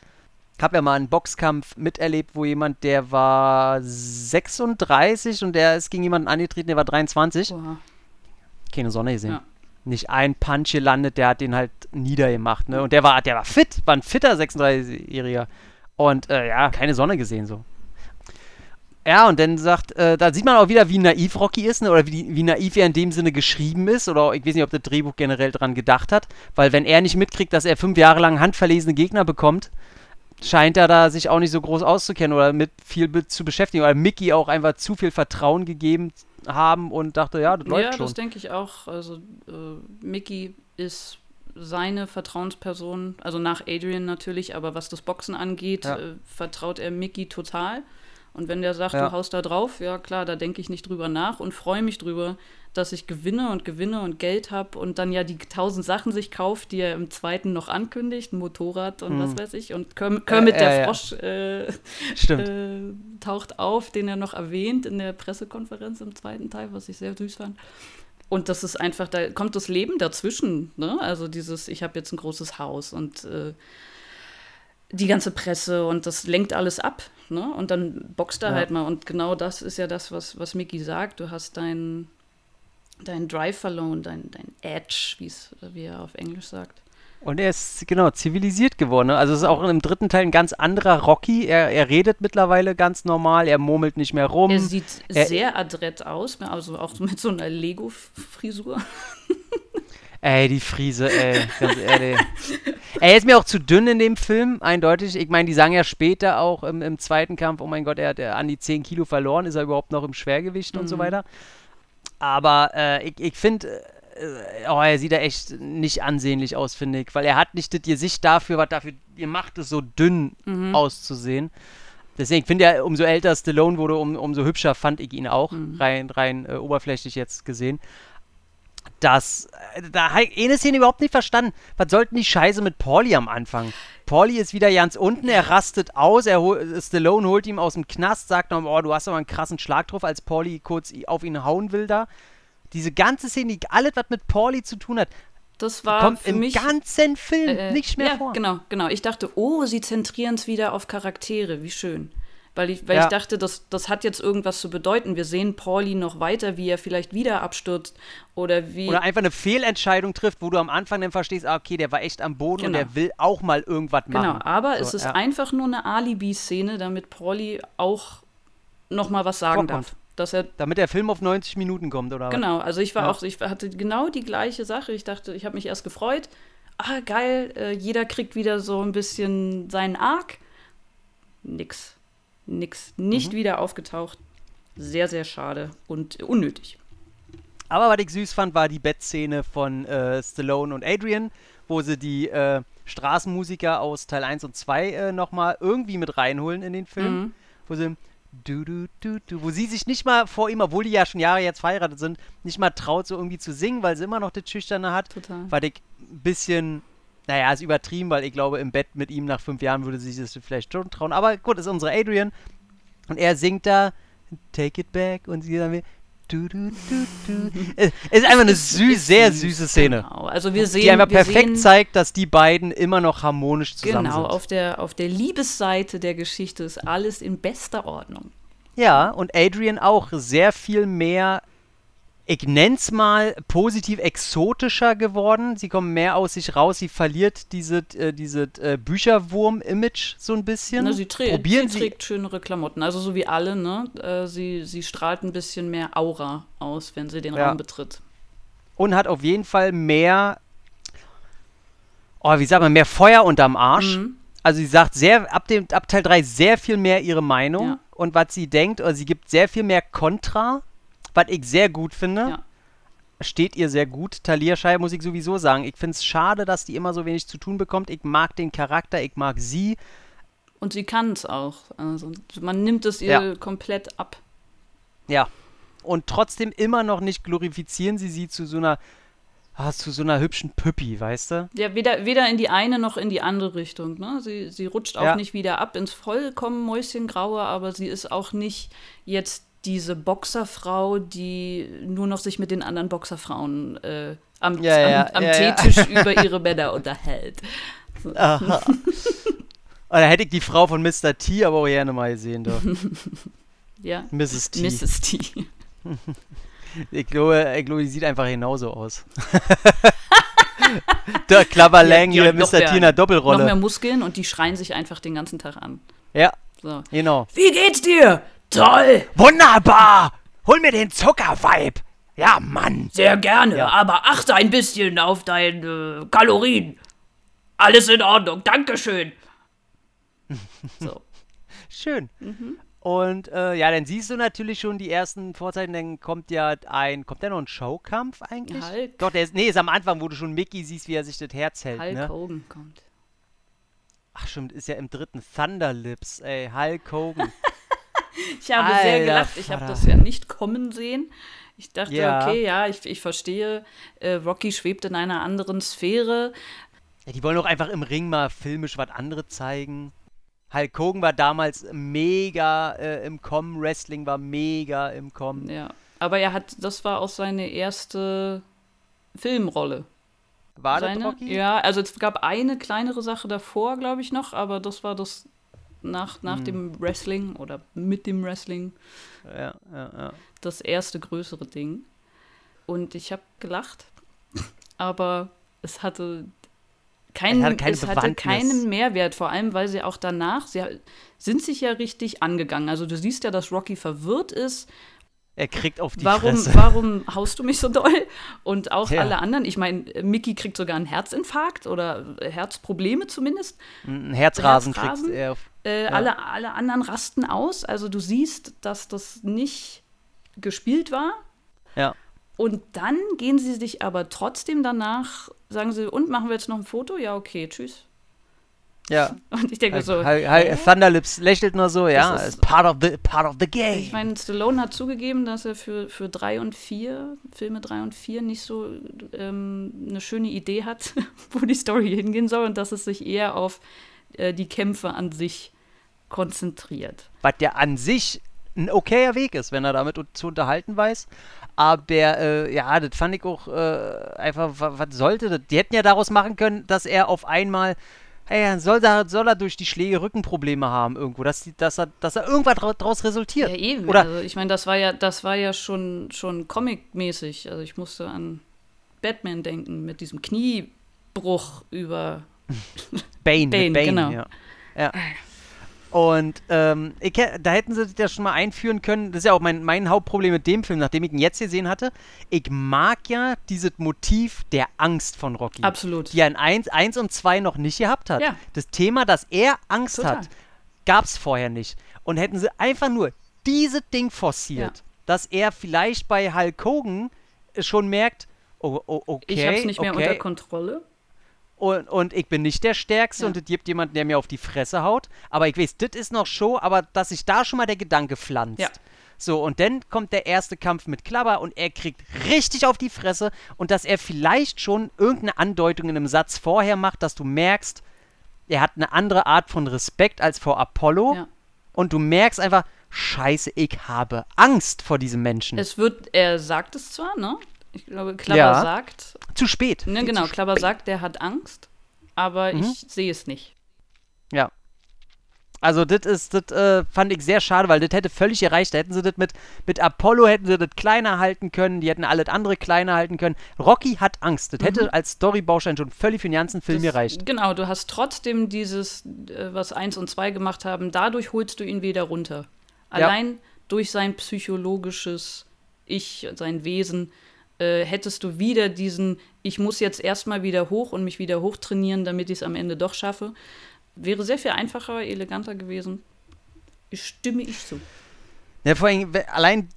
Ich habe ja mal einen Boxkampf miterlebt, wo jemand, der war 36 und der ist gegen jemanden angetreten, der war 23. Oha. keine Sonne gesehen. Ja. Nicht ein Punch gelandet, der hat den halt niedergemacht, ne? Und der war, der war fit, war ein fitter 36-Jähriger. Und äh, ja, keine Sonne gesehen so. Ja, und dann sagt, äh, da sieht man auch wieder, wie naiv Rocky ist, ne? oder wie, wie naiv er in dem Sinne geschrieben ist, oder ich weiß nicht, ob das Drehbuch generell dran gedacht hat, weil wenn er nicht mitkriegt, dass er fünf Jahre lang handverlesene Gegner bekommt, scheint er da sich auch nicht so groß auszukennen oder mit viel be zu beschäftigen, weil Mickey auch einfach zu viel Vertrauen gegeben haben und dachte, ja, das läuft ja, schon. das denke ich auch. Also äh, Mickey ist seine Vertrauensperson, also nach Adrian natürlich, aber was das Boxen angeht, Ja. äh, vertraut er Mickey total. Und wenn der sagt, Ja. du haust da drauf, ja klar, da denke ich nicht drüber nach und freue mich drüber, dass ich gewinne und gewinne und Geld habe und dann ja die tausend Sachen sich kauft, die er im zweiten noch ankündigt, ein Motorrad und was weiß ich. Und Kerm- Kermit Äh, der äh, ja. Frosch äh, äh, taucht auf, den er noch erwähnt in der Pressekonferenz im zweiten Teil, was ich sehr süß fand. Und das ist einfach, da kommt das Leben dazwischen. Ne? Also dieses, ich habe jetzt ein großes Haus und äh, die ganze Presse und das lenkt alles ab. Ne? Und dann boxt er Ja. halt mal. Und genau das ist ja das, was, was Mickey sagt. Du hast dein, dein Drive verloren, dein, dein Edge, wie er auf Englisch sagt. Und er ist, genau, zivilisiert geworden. Ne? Also es ist auch im dritten Teil ein ganz anderer Rocky. Er, er redet mittlerweile ganz normal, er murmelt nicht mehr rum. Er sieht er- sehr adrett aus, also auch mit so einer Lego-Frisur. Ey, die Friese, ey, ganz ehrlich. er ist mir auch zu dünn in dem Film, eindeutig. Ich meine, die sagen ja später auch im, im zweiten Kampf, oh mein Gott, er hat äh, an die 10 Kilo verloren, ist er überhaupt noch im Schwergewicht und so Mhm. weiter. Aber äh, ich, ich finde, äh, oh, er sieht da echt nicht ansehnlich aus, finde ich, weil er hat nicht das Gesicht dafür, was dafür ihr macht, es so dünn Mhm. auszusehen. Deswegen finde ich, umso älter Stallone wurde, um, umso hübscher fand ich ihn auch, Mhm. rein, rein äh, oberflächlich jetzt gesehen. Das, äh, da habe ich eine Szene überhaupt nicht verstanden. Was sollten die Scheiße mit Pauli am Anfang? Pauli ist wieder ganz unten, er rastet aus, er hol, Stallone holt ihm aus dem Knast, sagt noch, oh, du hast aber einen krassen Schlag drauf, als Pauli kurz auf ihn hauen will da. Diese ganze Szene, die alles, was mit Pauli zu tun hat, Das war kommt für im mich ganzen Film Äh, nicht mehr ja, vor. genau, genau. Ich dachte, oh, sie zentrieren es wieder auf Charaktere, wie schön. Weil ich, weil Ja. ich dachte, das, das hat jetzt irgendwas zu bedeuten. Wir sehen Pauli noch weiter, wie er vielleicht wieder abstürzt oder wie. Oder einfach eine Fehlentscheidung trifft, wo du am Anfang dann verstehst, ah, okay, der war echt am Boden und Genau. der will auch mal irgendwas genau, machen. aber So, es ist ja. einfach nur eine Alibi-Szene, damit Pauli auch noch mal was sagen Vorkommt. darf. Dass er Damit der Film auf 90 Minuten kommt, oder? Genau, also ich war Ja. auch, ich hatte genau die gleiche Sache. Ich dachte, ich habe mich erst gefreut. Ah, geil, äh, jeder kriegt wieder so ein bisschen seinen Arc. Nix. Nix. Nicht Mhm. wieder aufgetaucht. Sehr, sehr schade und unnötig. Aber was ich süß fand, war die Bettszene von äh, Stallone und Adrian, wo sie die äh, Straßenmusiker aus Teil 1 und 2 äh, nochmal irgendwie mit reinholen in den Film. Mhm. Wo sie du, du, du, du, wo sie sich nicht mal vor ihm, obwohl die ja schon Jahre jetzt verheiratet sind, nicht mal traut, so irgendwie zu singen, weil sie immer noch das Schüchterne hat. Total. Was ich ein bisschen, naja, ist übertrieben, weil ich glaube, im Bett mit ihm nach fünf Jahren würde sie sich das vielleicht schon trauen. Aber gut, ist unsere Adrian. Und er singt da Take it back und sie dann du, du, du, du. Es ist einfach eine süß, sehr süße Szene. Genau. Also wir sehen, die einfach perfekt sehen, zeigt, dass die beiden immer noch harmonisch zusammen Genau, sind. auf der, auf der Liebesseite der Geschichte ist alles in bester Ordnung. Ja, und Adrian auch sehr viel mehr, ich nenn's mal, positiv exotischer geworden. Sie kommen mehr aus sich raus, sie verliert diese, äh, diese äh, Bücherwurm-Image so ein bisschen. Ne, sie, trä Probieren sie trägt schönere Klamotten, also so wie alle, ne? Äh, sie, sie strahlt ein bisschen mehr Aura aus, wenn sie den Ja. Raum betritt. und hat auf jeden Fall mehr, oh, wie sagt man, mehr Feuer unterm Arsch. Mhm. Also sie sagt sehr, ab, dem, ab Teil 3 sehr viel mehr ihre Meinung Ja. und was sie denkt, oder sie gibt sehr viel mehr Kontra, was ich sehr gut finde. Ja. Steht ihr sehr gut. Talia Shire muss ich sowieso sagen. Ich finde es schade, dass die immer so wenig zu tun bekommt. Ich mag den Charakter, ich mag sie. Und sie kann es auch. Also man nimmt es ihr Ja. komplett ab. Ja. Und trotzdem immer noch nicht glorifizieren sie sie zu so einer, ah, zu so einer hübschen Püppi, weißt du? Ja, weder, weder in die eine noch in die andere Richtung. Ne? Sie, sie rutscht auch Ja. nicht wieder ab ins vollkommen Mäuschengraue, aber sie ist auch nicht jetzt diese Boxerfrau, die nur noch sich mit den anderen Boxerfrauen äh, am, Ja, ja, am, am ja. Teetisch über ihre Männer unterhält. Aha. Und da hätte ich die Frau von Mr. T aber auch gerne mal gesehen, doch. Ja, Mrs. T. Mrs. T. Ich glaube, ich glaube, die sieht einfach genauso aus. Der Klapperlang Ja, hier, Mr. T in der Noch mehr Doppelrolle. Muskeln und die schreien sich einfach den ganzen Tag an. Ja, So. genau. Wie geht's dir? Toll! Wunderbar! Hol mir den Zuckerweib! Ja, Mann! Sehr gerne, aber achte ein bisschen auf deine Kalorien. Alles in Ordnung, Dankeschön. so. Schön. Und äh, ja, dann siehst du natürlich schon die ersten Vorzeichen, dann kommt ja ein, kommt da noch ein Showkampf eigentlich? Hulk. Doch, der ist, nee, ist am Anfang, wo du schon Mickey siehst, wie er sich das Herz hält, Hulk ne? Hogan kommt. Ach stimmt, ist ja im dritten Thunderlips, ey, Hulk Hogan. Ich habe sehr Alter gelacht. Ich habe das ja nicht kommen sehen. Ich dachte, Ja. okay, ja, ich, ich verstehe. Äh, Rocky schwebt in einer anderen Sphäre. Ja, die wollen doch einfach im Ring mal filmisch was anderes zeigen. Hulk Hogan war damals mega äh, im Kommen, Wrestling war mega im Kommen. Ja. Aber er hat, das war auch seine erste Filmrolle. War das seine? Rocky? Ja, also es gab eine kleinere Sache davor, glaube ich, noch, aber das war das nach, nach Hm. dem Wrestling oder mit dem Wrestling Ja, ja, ja. das erste größere Ding. Und ich habe gelacht, aber es hatte keinen, hatte keine es hatte keinen Mehrwert, vor allem weil sie auch danach, sie sind sich ja richtig angegangen. Also du siehst ja, dass Rocky verwirrt ist. Er kriegt auf die Warum, Fresse. warum haust du mich so doll? Und auch Ja. alle anderen. Ich meine, Mickey kriegt sogar einen Herzinfarkt oder Herzprobleme zumindest. Ein Herzrasen, Herzrasen? kriegt er. auf- Äh, alle, alle anderen rasten aus. Also du siehst, dass das nicht gespielt war. Ja. Und dann gehen sie sich aber trotzdem danach, sagen sie, und machen wir jetzt noch ein Foto? Ja, okay, tschüss. Ja. Und ich denke so, Hulk, hä? Hulk, Thunderlips lächelt nur so, ja. Ist part of the, part of the game. ich meine, Stallone hat zugegeben, dass er für, für drei und vier, Filme drei und vier, nicht so ähm, eine schöne Idee hat, wo die Story hingehen soll und dass es sich eher auf äh, die Kämpfe an sich konzentriert. was ja an sich ein okayer Weg ist, wenn er damit zu unterhalten weiß. Aber äh, ja, das fand ich auch äh, einfach, wa- was sollte das? Die hätten ja daraus machen können, dass er auf einmal, hey, soll er, soll er durch die Schläge Rückenprobleme haben irgendwo, dass, die, dass, er, dass er irgendwas daraus resultiert. Ja, eben. Oder also ich meine, das war ja, das war ja schon, schon comic-mäßig. Also ich musste an Batman denken mit diesem Kniebruch über. Bane, Bane, Bane, genau. ja. ja. Und ähm, ich, da hätten sie das ja schon mal einführen können. Das ist ja auch mein, mein Hauptproblem mit dem Film, nachdem ich ihn jetzt gesehen hatte. Ich mag ja dieses Motiv der Angst von Rocky. Absolut. Die er in 1, 1 und 2 noch nicht gehabt hat. Ja. Das Thema, dass er Angst Total. hat, gab es vorher nicht. Und hätten sie einfach nur dieses Ding forciert, Ja. dass er vielleicht bei Hulk Hogan schon merkt, oh, oh, okay, ich habe es nicht mehr okay, unter Kontrolle. Und, und ich bin nicht der Stärkste Ja. und es gibt jemanden, der mir auf die Fresse haut. Aber ich weiß, das ist noch Show, aber dass sich da schon mal der Gedanke pflanzt. Ja. So, und dann kommt der erste Kampf mit Klabber und er kriegt richtig auf die Fresse und dass er vielleicht schon irgendeine Andeutung in einem Satz vorher macht, dass du merkst, er hat eine andere Art von Respekt als vor Apollo Ja. und du merkst einfach, scheiße, ich habe Angst vor diesem Menschen. Es wird, er sagt es zwar, ne? Ich glaube, Klapper Ja. sagt, zu spät. ne, genau, Klapper spät. sagt, der hat Angst, aber Mhm. ich sehe es nicht. Ja. Also das ist, das äh, fand ich sehr schade, weil das hätte völlig gereicht. Da hätten sie das mit, mit Apollo, hätten sie das kleiner halten können, die hätten alles andere kleiner halten können. Rocky hat Angst. Das hätte als Storybaustein schon völlig für den ganzen Film Mhm. Das- gereicht. Genau, du hast trotzdem dieses, äh, was eins und zwei gemacht haben, dadurch holst du ihn wieder runter. Ja. Allein durch sein psychologisches Ich, sein Wesen, äh, hättest du wieder diesen, ich muss jetzt erstmal wieder hoch und mich wieder hochtrainieren, damit ich es am Ende doch schaffe. Wäre sehr viel einfacher, eleganter gewesen. Stimme ich zu. Ja, vor allem, allein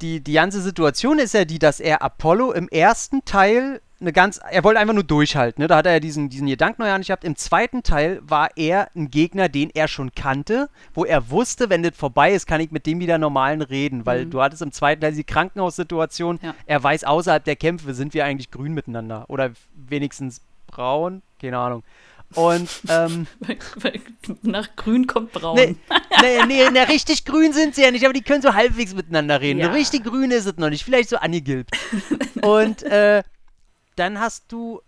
die, die ganze Situation ist ja die, dass er Apollo im ersten Teil eine ganz, er wollte einfach nur durchhalten, ne? da hat er ja diesen, diesen Gedanken noch ja nicht gehabt. Im zweiten Teil war er ein Gegner, den er schon kannte, wo er wusste, wenn das vorbei ist, kann ich mit dem wieder normalen reden, weil Mhm. du hattest im zweiten Teil die Krankenhaussituation, Ja. er weiß, außerhalb der Kämpfe sind wir eigentlich grün miteinander oder wenigstens braun, keine Ahnung. Und ähm, Weil- Nach grün kommt braun. Nee, nee, nee, nee, richtig grün sind sie ja nicht, aber die können so halbwegs miteinander reden. Ja. Richtig grün ist es noch nicht, vielleicht so angegilbt. Und äh, dann hast du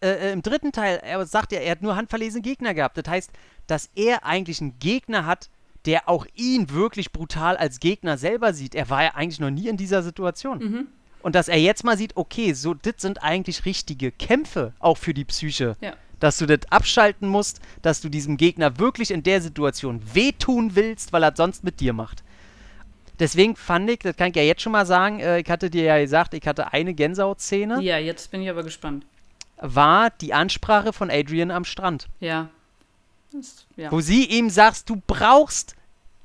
äh, äh, im dritten Teil, er sagt ja, er hat nur handverlesene Gegner gehabt. Das heißt, dass er eigentlich einen Gegner hat, der auch ihn wirklich brutal als Gegner selber sieht. Er war ja eigentlich noch nie in dieser Situation. Mhm. Und dass er jetzt mal sieht, okay, so, das sind eigentlich richtige Kämpfe, auch für die Psyche Ja. dass du das abschalten musst, dass du diesem Gegner wirklich in der Situation wehtun willst, weil er sonst mit dir macht. Deswegen fand ich, das kann ich ja jetzt schon mal sagen, äh, ich hatte dir ja gesagt, ich hatte eine Gänsehautszene. Ja, jetzt bin ich aber gespannt. War die Ansprache von Adrian am Strand. Ja. Das, ja. Wo sie ihm sagst, du brauchst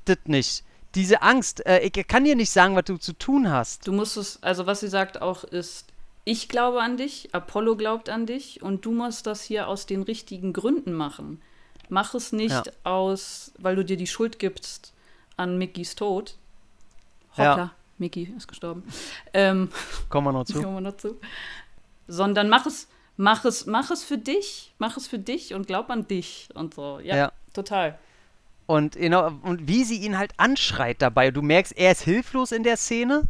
das nicht. Diese Angst, äh, ich kann dir nicht sagen, was du zu tun hast. Du musst es, also was sie sagt auch ist, ich glaube an dich, Apollo glaubt an dich und du musst das hier aus den richtigen Gründen machen. Mach es nicht Ja. aus, weil du dir die Schuld gibst an Mickys Tod. Hoppla, Ja. Mickey ist gestorben. Ähm, Kommen wir noch zu. kommen wir noch zu. Sondern mach es, mach es, mach es für dich, mach es für dich und glaub an dich und so. Ja, Ja. total. Und, genau, und wie sie ihn halt anschreit dabei. Du merkst, er ist hilflos in der Szene.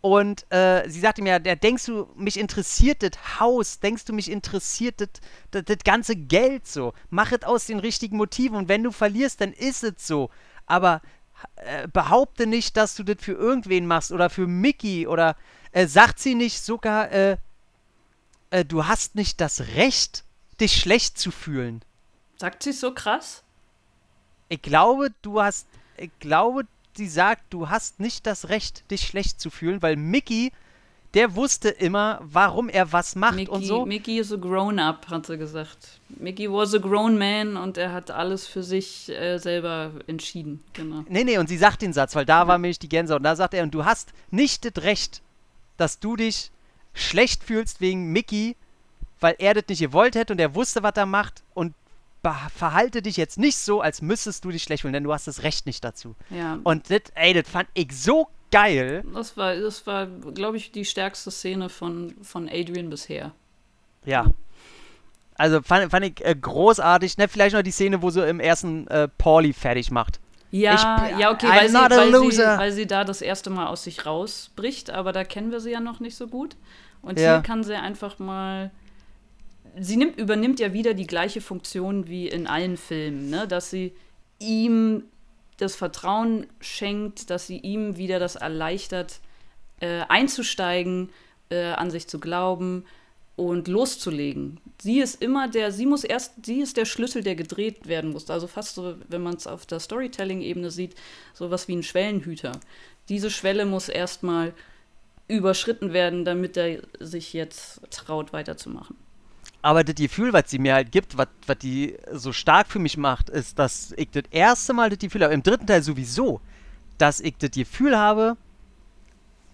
Und äh, sie sagt ihm ja, der, denkst du, mich interessiert das Haus, denkst du, mich interessiert das ganze Geld so. Mach es aus den richtigen Motiven und wenn du verlierst, dann ist es so. Aber äh, behaupte nicht, dass du das für irgendwen machst oder für Mickey oder äh, sagt sie nicht sogar, äh, äh, du hast nicht das Recht, dich schlecht zu fühlen. Sagt sie so krass? Ich glaube, du hast. Ich glaube, sie sagt, du hast nicht das Recht, dich schlecht zu fühlen, weil Mickey, der wusste immer, warum er was macht Mickey, und so. Mickey is a grown-up, hat sie gesagt. Mickey was a grown man und er hat alles für sich äh, selber entschieden. Genau. Nee, nee, und sie sagt den Satz, weil da war nämlich die Gänse. Und da sagt er, und du hast nicht das Recht, dass du dich schlecht fühlst wegen Mickey, weil er das nicht gewollt hätte und er wusste, was er macht. Und verhalte dich jetzt nicht so, als müsstest du dich schlecht fühlen, denn du hast das Recht nicht dazu. Ja. Und das, ey, das fand ich so geil. das war, das war glaube ich, die stärkste Szene von, von Adrian bisher. Ja. Also fand, fand ich äh, großartig. Ne, vielleicht noch die Szene, wo sie im ersten äh, Pauli fertig macht. Ja, Ich ja, okay, weil sie, weil, sie, weil sie da das erste Mal aus sich rausbricht, aber da kennen wir sie ja noch nicht so gut. Und Ja. hier kann sie einfach mal. Sie nimmt, übernimmt ja wieder die gleiche Funktion wie in allen Filmen, ne? dass sie ihm das Vertrauen schenkt, dass sie ihm wieder das erleichtert, äh, einzusteigen, äh, an sich zu glauben und loszulegen. Sie ist immer der, sie muss erst, sie ist der Schlüssel, der gedreht werden muss. Also fast so, wenn man es auf der Storytelling-Ebene sieht, sowas wie ein Schwellenhüter. Diese Schwelle muss erstmal überschritten werden, damit er sich jetzt traut, weiterzumachen. Aber das Gefühl, was sie mir halt gibt, was die so stark für mich macht, ist, dass ich das erste Mal das Gefühl habe, im dritten Teil sowieso, dass ich das Gefühl habe,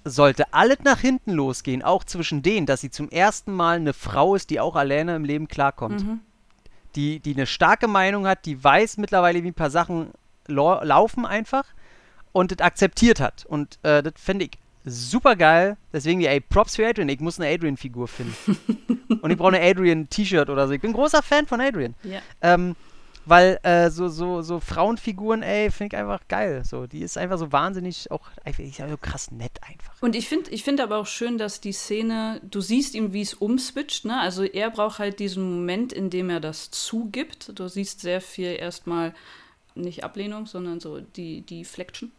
sollte alles nach hinten losgehen, auch zwischen denen, dass sie zum ersten Mal eine Frau ist, die auch alleine im Leben klarkommt. Die, die eine starke Meinung hat, die weiß mittlerweile, wie ein paar Sachen lau laufen einfach und das akzeptiert hat. Und äh, das finde ich super geil. Deswegen, ey, Props für Adrian. Ich muss eine Adrian-Figur finden. und ich brauche eine Adrian-T-Shirt oder so. Ich bin großer Fan von Adrian. Ja. Ähm, weil äh, so, so, so Frauenfiguren, ey, finde ich einfach geil. So, die ist einfach so wahnsinnig, auch die ist einfach so krass nett einfach. Und ich finde ich find aber auch schön, dass die Szene, du siehst ihm, wie es umswitcht, ne? Also er braucht halt diesen Moment, in dem er das zugibt. Du siehst sehr viel erstmal nicht Ablehnung, sondern so die, die Flexion.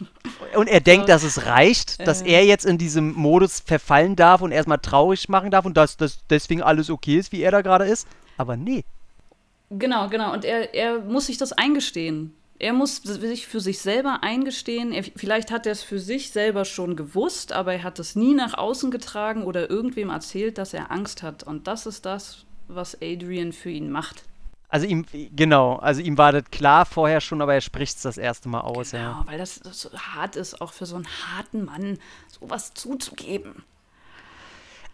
Und er denkt, dass es reicht, dass Äh. er jetzt in diesem Modus verfallen darf und erstmal traurig machen darf und dass, dass deswegen alles okay ist, wie er da gerade ist. Aber nee. Genau, genau. Und er, er muss sich das eingestehen. Er muss sich für sich selber eingestehen. Er, vielleicht hat er es für sich selber schon gewusst, aber er hat es nie nach außen getragen oder irgendwem erzählt, dass er Angst hat. Und das ist das, was Adrian für ihn macht. Also ihm, genau, also ihm war das klar vorher schon, aber er spricht es das erste Mal aus, ja. Genau, weil das, das so hart ist, auch für so einen harten Mann sowas zuzugeben.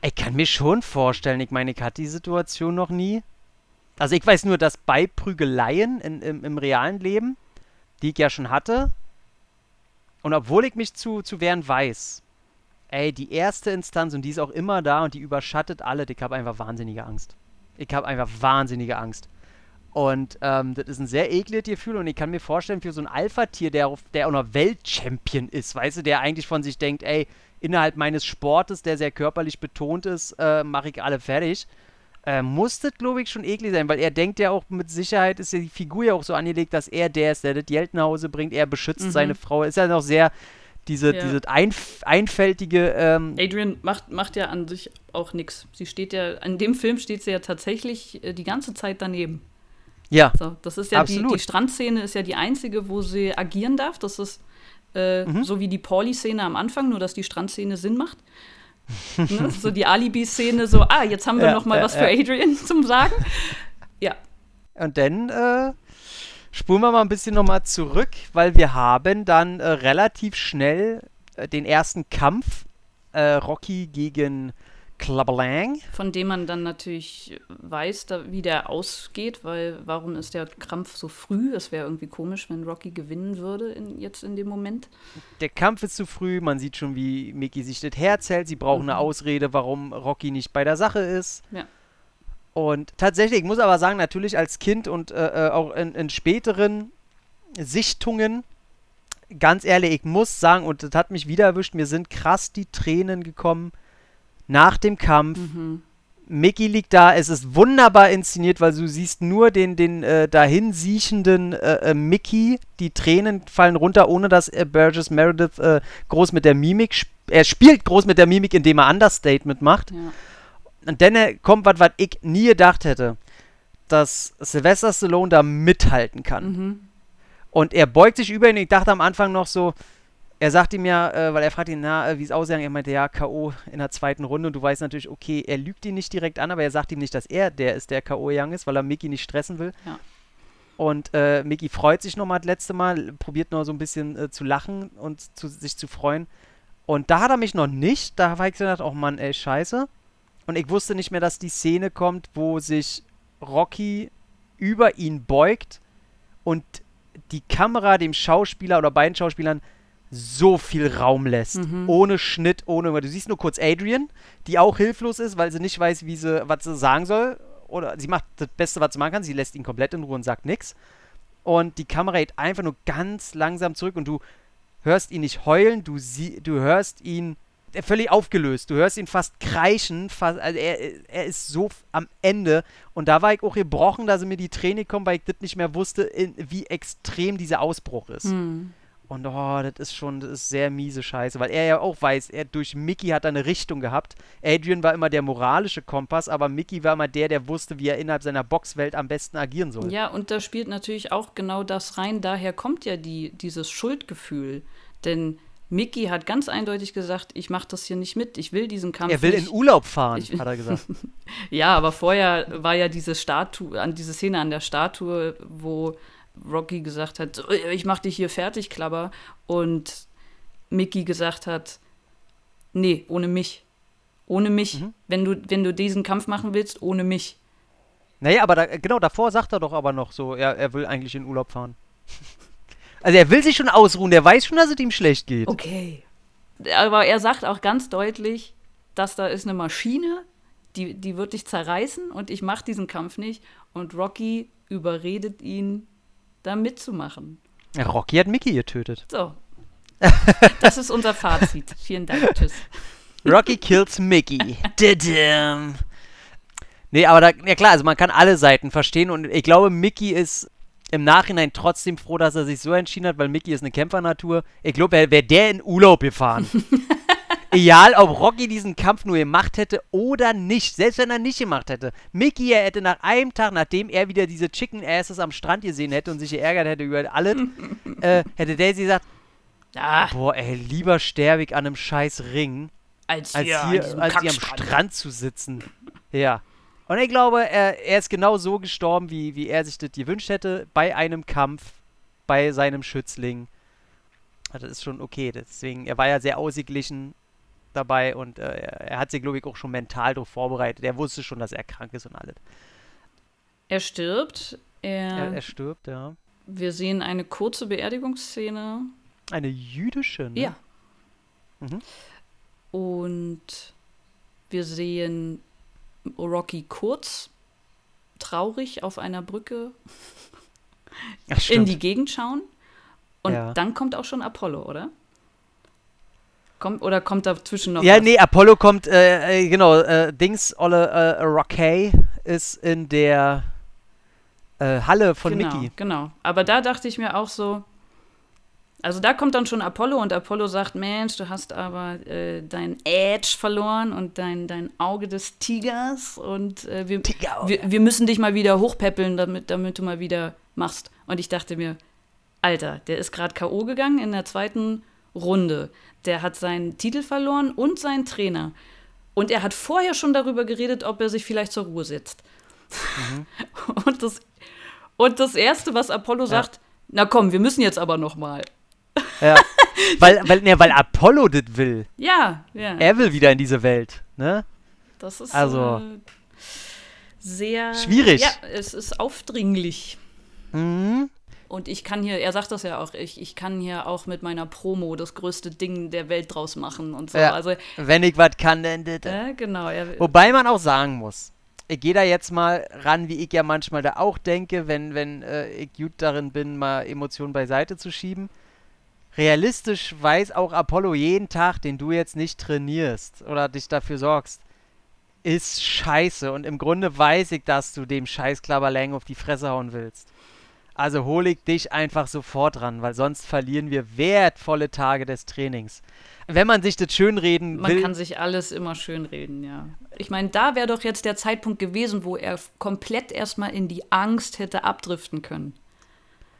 Ich kann mir schon vorstellen, ich meine, ich hatte die Situation noch nie. Also ich weiß nur, dass bei Prügeleien in, im, im realen Leben, die ich ja schon hatte, und obwohl ich mich zu, zu wehren weiß, ey, die erste Instanz, und die ist auch immer da und die überschattet alle, ich habe einfach wahnsinnige Angst. Ich habe einfach wahnsinnige Angst. Und ähm, das ist ein sehr ekliges Gefühl und ich kann mir vorstellen, für so ein Alpha-Tier, der, auf- der auch noch Weltchampion ist, weißt du, der eigentlich von sich denkt, ey, innerhalb meines Sportes, der sehr körperlich betont ist, äh, mache ich alle fertig. Äh, muss das, glaube ich, schon eklig sein, weil er denkt ja auch mit Sicherheit, ist ja die Figur ja auch so angelegt, dass er der ist, der das Geld nach Hause bringt, er beschützt Mhm. seine Frau. Ist ja noch sehr diese, Ja. diese einf einfältige, ähm, Adrian macht, macht ja an sich auch nichts. Sie steht ja, in dem Film steht sie ja tatsächlich äh, die ganze Zeit daneben. Ja, So, das ist ja die, Absolut. die Strandszene ist ja die einzige, wo sie agieren darf. Das ist Äh, mhm. So wie die Pauli-Szene am Anfang, nur dass die Strandszene Sinn macht. ne? So die Alibi-Szene, so, ah, jetzt haben wir ja, noch mal ja, was für Adrian zum Sagen. Ja. Und dann äh, spulen wir mal ein bisschen noch mal zurück, weil wir haben dann äh, relativ schnell äh, den ersten Kampf äh, Rocky gegen Clubberlang. Von dem man dann natürlich weiß, da, wie der ausgeht, weil warum ist der Kampf so früh? Es wäre irgendwie komisch, wenn Rocky gewinnen würde in, jetzt in dem Moment. Der Kampf ist zu früh, man sieht schon, wie Mickey sich das Herz hält. Sie brauchen mhm. eine Ausrede, warum Rocky nicht bei der Sache ist. Ja. Und tatsächlich, ich muss aber sagen, natürlich als Kind und äh, äh auch in, in späteren Sichtungen ganz ehrlich, ich muss sagen, und das hat mich wieder erwischt, mir sind krass die Tränen gekommen nach dem Kampf. Mhm. Mickey liegt da, es ist wunderbar inszeniert, weil du siehst nur den, den äh, dahin siechenden äh, äh, Mickey. Die Tränen fallen runter, ohne dass äh, Burgess Meredith äh, groß mit der Mimik, sp er spielt groß mit der Mimik, indem er Understatement macht. Ja. Und dann äh, kommt was, was ich nie gedacht hätte, dass Sylvester Stallone da mithalten kann. Mhm. Und er beugt sich über ihn. Ich dachte am Anfang noch so, er sagt ihm ja, äh, weil er fragt ihn, na, äh, wie es aussieht. Er meinte, ja, K.O. in der zweiten Runde. Und du weißt natürlich, okay, er lügt ihn nicht direkt an, aber er sagt ihm nicht, dass er der ist, der K.O. Young ist, weil er Mickey nicht stressen will. Ja. Und äh, Mickey freut sich nochmal das letzte Mal, probiert nur so ein bisschen äh, zu lachen und zu, sich zu freuen. Und da hat er mich noch nicht. Da war ich gedacht, oh Mann, ey, scheiße. Und ich wusste nicht mehr, dass die Szene kommt, wo sich Rocky über ihn beugt und die Kamera dem Schauspieler oder beiden Schauspielern so viel Raum lässt. Mhm. Ohne Schnitt, ohne. Du siehst nur kurz Adrian, die auch hilflos ist, weil sie nicht weiß, wie sie, was sie sagen soll. Oder sie macht das Beste, was sie machen kann. Sie lässt ihn komplett in Ruhe und sagt nichts. Und die Kamera geht einfach nur ganz langsam zurück und du hörst ihn nicht heulen, du, sie, du hörst ihn völlig aufgelöst. Du hörst ihn fast kreischen, fast, also er, er ist so am Ende. Und da war ich auch gebrochen, dass mir die Träne kommen, weil ich das nicht mehr wusste, in, wie extrem dieser Ausbruch ist. Mhm. Und oh, das ist schon, das ist sehr miese Scheiße, weil er ja auch weiß, er durch Mickey hat er eine Richtung gehabt. Adrian war immer der moralische Kompass, aber Mickey war immer der, der wusste, wie er innerhalb seiner Boxwelt am besten agieren soll. Ja, und da spielt natürlich auch genau das rein. Daher kommt ja die, dieses Schuldgefühl. Denn Mickey hat ganz eindeutig gesagt, ich mache das hier nicht mit, ich will diesen Kampf. Er will nicht. in Urlaub fahren, ich, hat er gesagt. ja, aber vorher war ja diese Statue, an diese Szene an der Statue, wo Rocky gesagt hat, ich mach dich hier fertig, Klabber. Und Mickey gesagt hat, nee, ohne mich. Ohne mich. Mhm. Wenn, du, wenn du diesen Kampf machen willst, ohne mich. Naja, aber da, genau davor sagt er doch aber noch so, er, er will eigentlich in Urlaub fahren. Also er will sich schon ausruhen, der weiß schon, dass es ihm schlecht geht. Okay. Aber er sagt auch ganz deutlich, dass da ist eine Maschine, die, die wird dich zerreißen und ich mache diesen Kampf nicht. Und Rocky überredet ihn, da mitzumachen. Rocky hat Mickey getötet. So. Das ist unser Fazit. Vielen Dank. Tschüss. Rocky kills Mickey. nee, aber da, ja klar, also man kann alle Seiten verstehen und ich glaube, Mickey ist im Nachhinein trotzdem froh, dass er sich so entschieden hat, weil Mickey ist eine Kämpfernatur. Ich glaube, wäre wär der in Urlaub gefahren. Egal, ob Rocky diesen Kampf nur gemacht hätte oder nicht. Selbst wenn er nicht gemacht hätte. Mickey, er hätte nach einem Tag, nachdem er wieder diese Chicken Asses am Strand gesehen hätte und sich geärgert hätte über alles, äh, hätte Daisy gesagt, ah. boah, ey, lieber sterbe ich an einem scheiß Ring, als, als hier, hier als hier am Strand zu sitzen. Ja. Und ich glaube, er, er ist genau so gestorben, wie, wie er sich das gewünscht hätte, bei einem Kampf, bei seinem Schützling. Das ist schon okay. Deswegen, er war ja sehr ausgeglichen dabei und äh, er hat sich, glaube ich, auch schon mental darauf vorbereitet. Er wusste schon, dass er krank ist und alles. Er stirbt. Er, er, er stirbt, ja. Wir sehen eine kurze Beerdigungsszene. Eine jüdische, ne? Ja. Mhm. Und wir sehen Rocky kurz, traurig auf einer Brücke Ach, in die Gegend schauen. Und ja. dann kommt auch schon Apollo, oder? Kommt, oder kommt dazwischen noch Ja, was? nee, Apollo kommt, äh, äh, genau, äh, Dings, Olle äh, Rocky ist in der äh, Halle von genau, Mickey. Genau, aber da dachte ich mir auch so, also da kommt dann schon Apollo und Apollo sagt, Mensch, du hast aber äh, dein Edge verloren und dein, dein Auge des Tigers und wir, wir, wir, müssen dich mal wieder hochpäppeln, damit, damit du mal wieder machst. Und ich dachte mir, Alter, der ist gerade K.O. gegangen in der zweiten Runde. Der hat seinen Titel verloren und seinen Trainer. Und er hat vorher schon darüber geredet, ob er sich vielleicht zur Ruhe setzt. Mhm. Und, das, und das Erste, was Apollo ja. sagt, na komm, wir müssen jetzt aber noch mal. Ja, weil, weil, ne, weil Apollo das will. Ja, ja. Er will wieder in diese Welt, ne? Das ist also, äh, sehr... Schwierig. Ja, es ist aufdringlich. Mhm. Und ich kann hier, er sagt das ja auch, ich, ich kann hier auch mit meiner Promo das größte Ding der Welt draus machen und so. Ja, also, wenn ich was kann, dann das. Äh, genau. Er, Wobei man auch sagen muss, ich gehe da jetzt mal ran, wie ich ja manchmal da auch denke, wenn, wenn äh, ich gut darin bin, mal Emotionen beiseite zu schieben. Realistisch weiß auch Apollo jeden Tag, den du jetzt nicht trainierst oder dich dafür sorgst, ist scheiße. Und im Grunde weiß ich, dass du dem Scheiß Klabberlang auf die Fresse hauen willst. Also hole ich dich einfach sofort ran, weil sonst verlieren wir wertvolle Tage des Trainings. Wenn man sich das schönreden man will. Man kann sich alles immer schönreden, ja. Ich meine, da wäre doch jetzt der Zeitpunkt gewesen, wo er komplett erstmal in die Angst hätte abdriften können.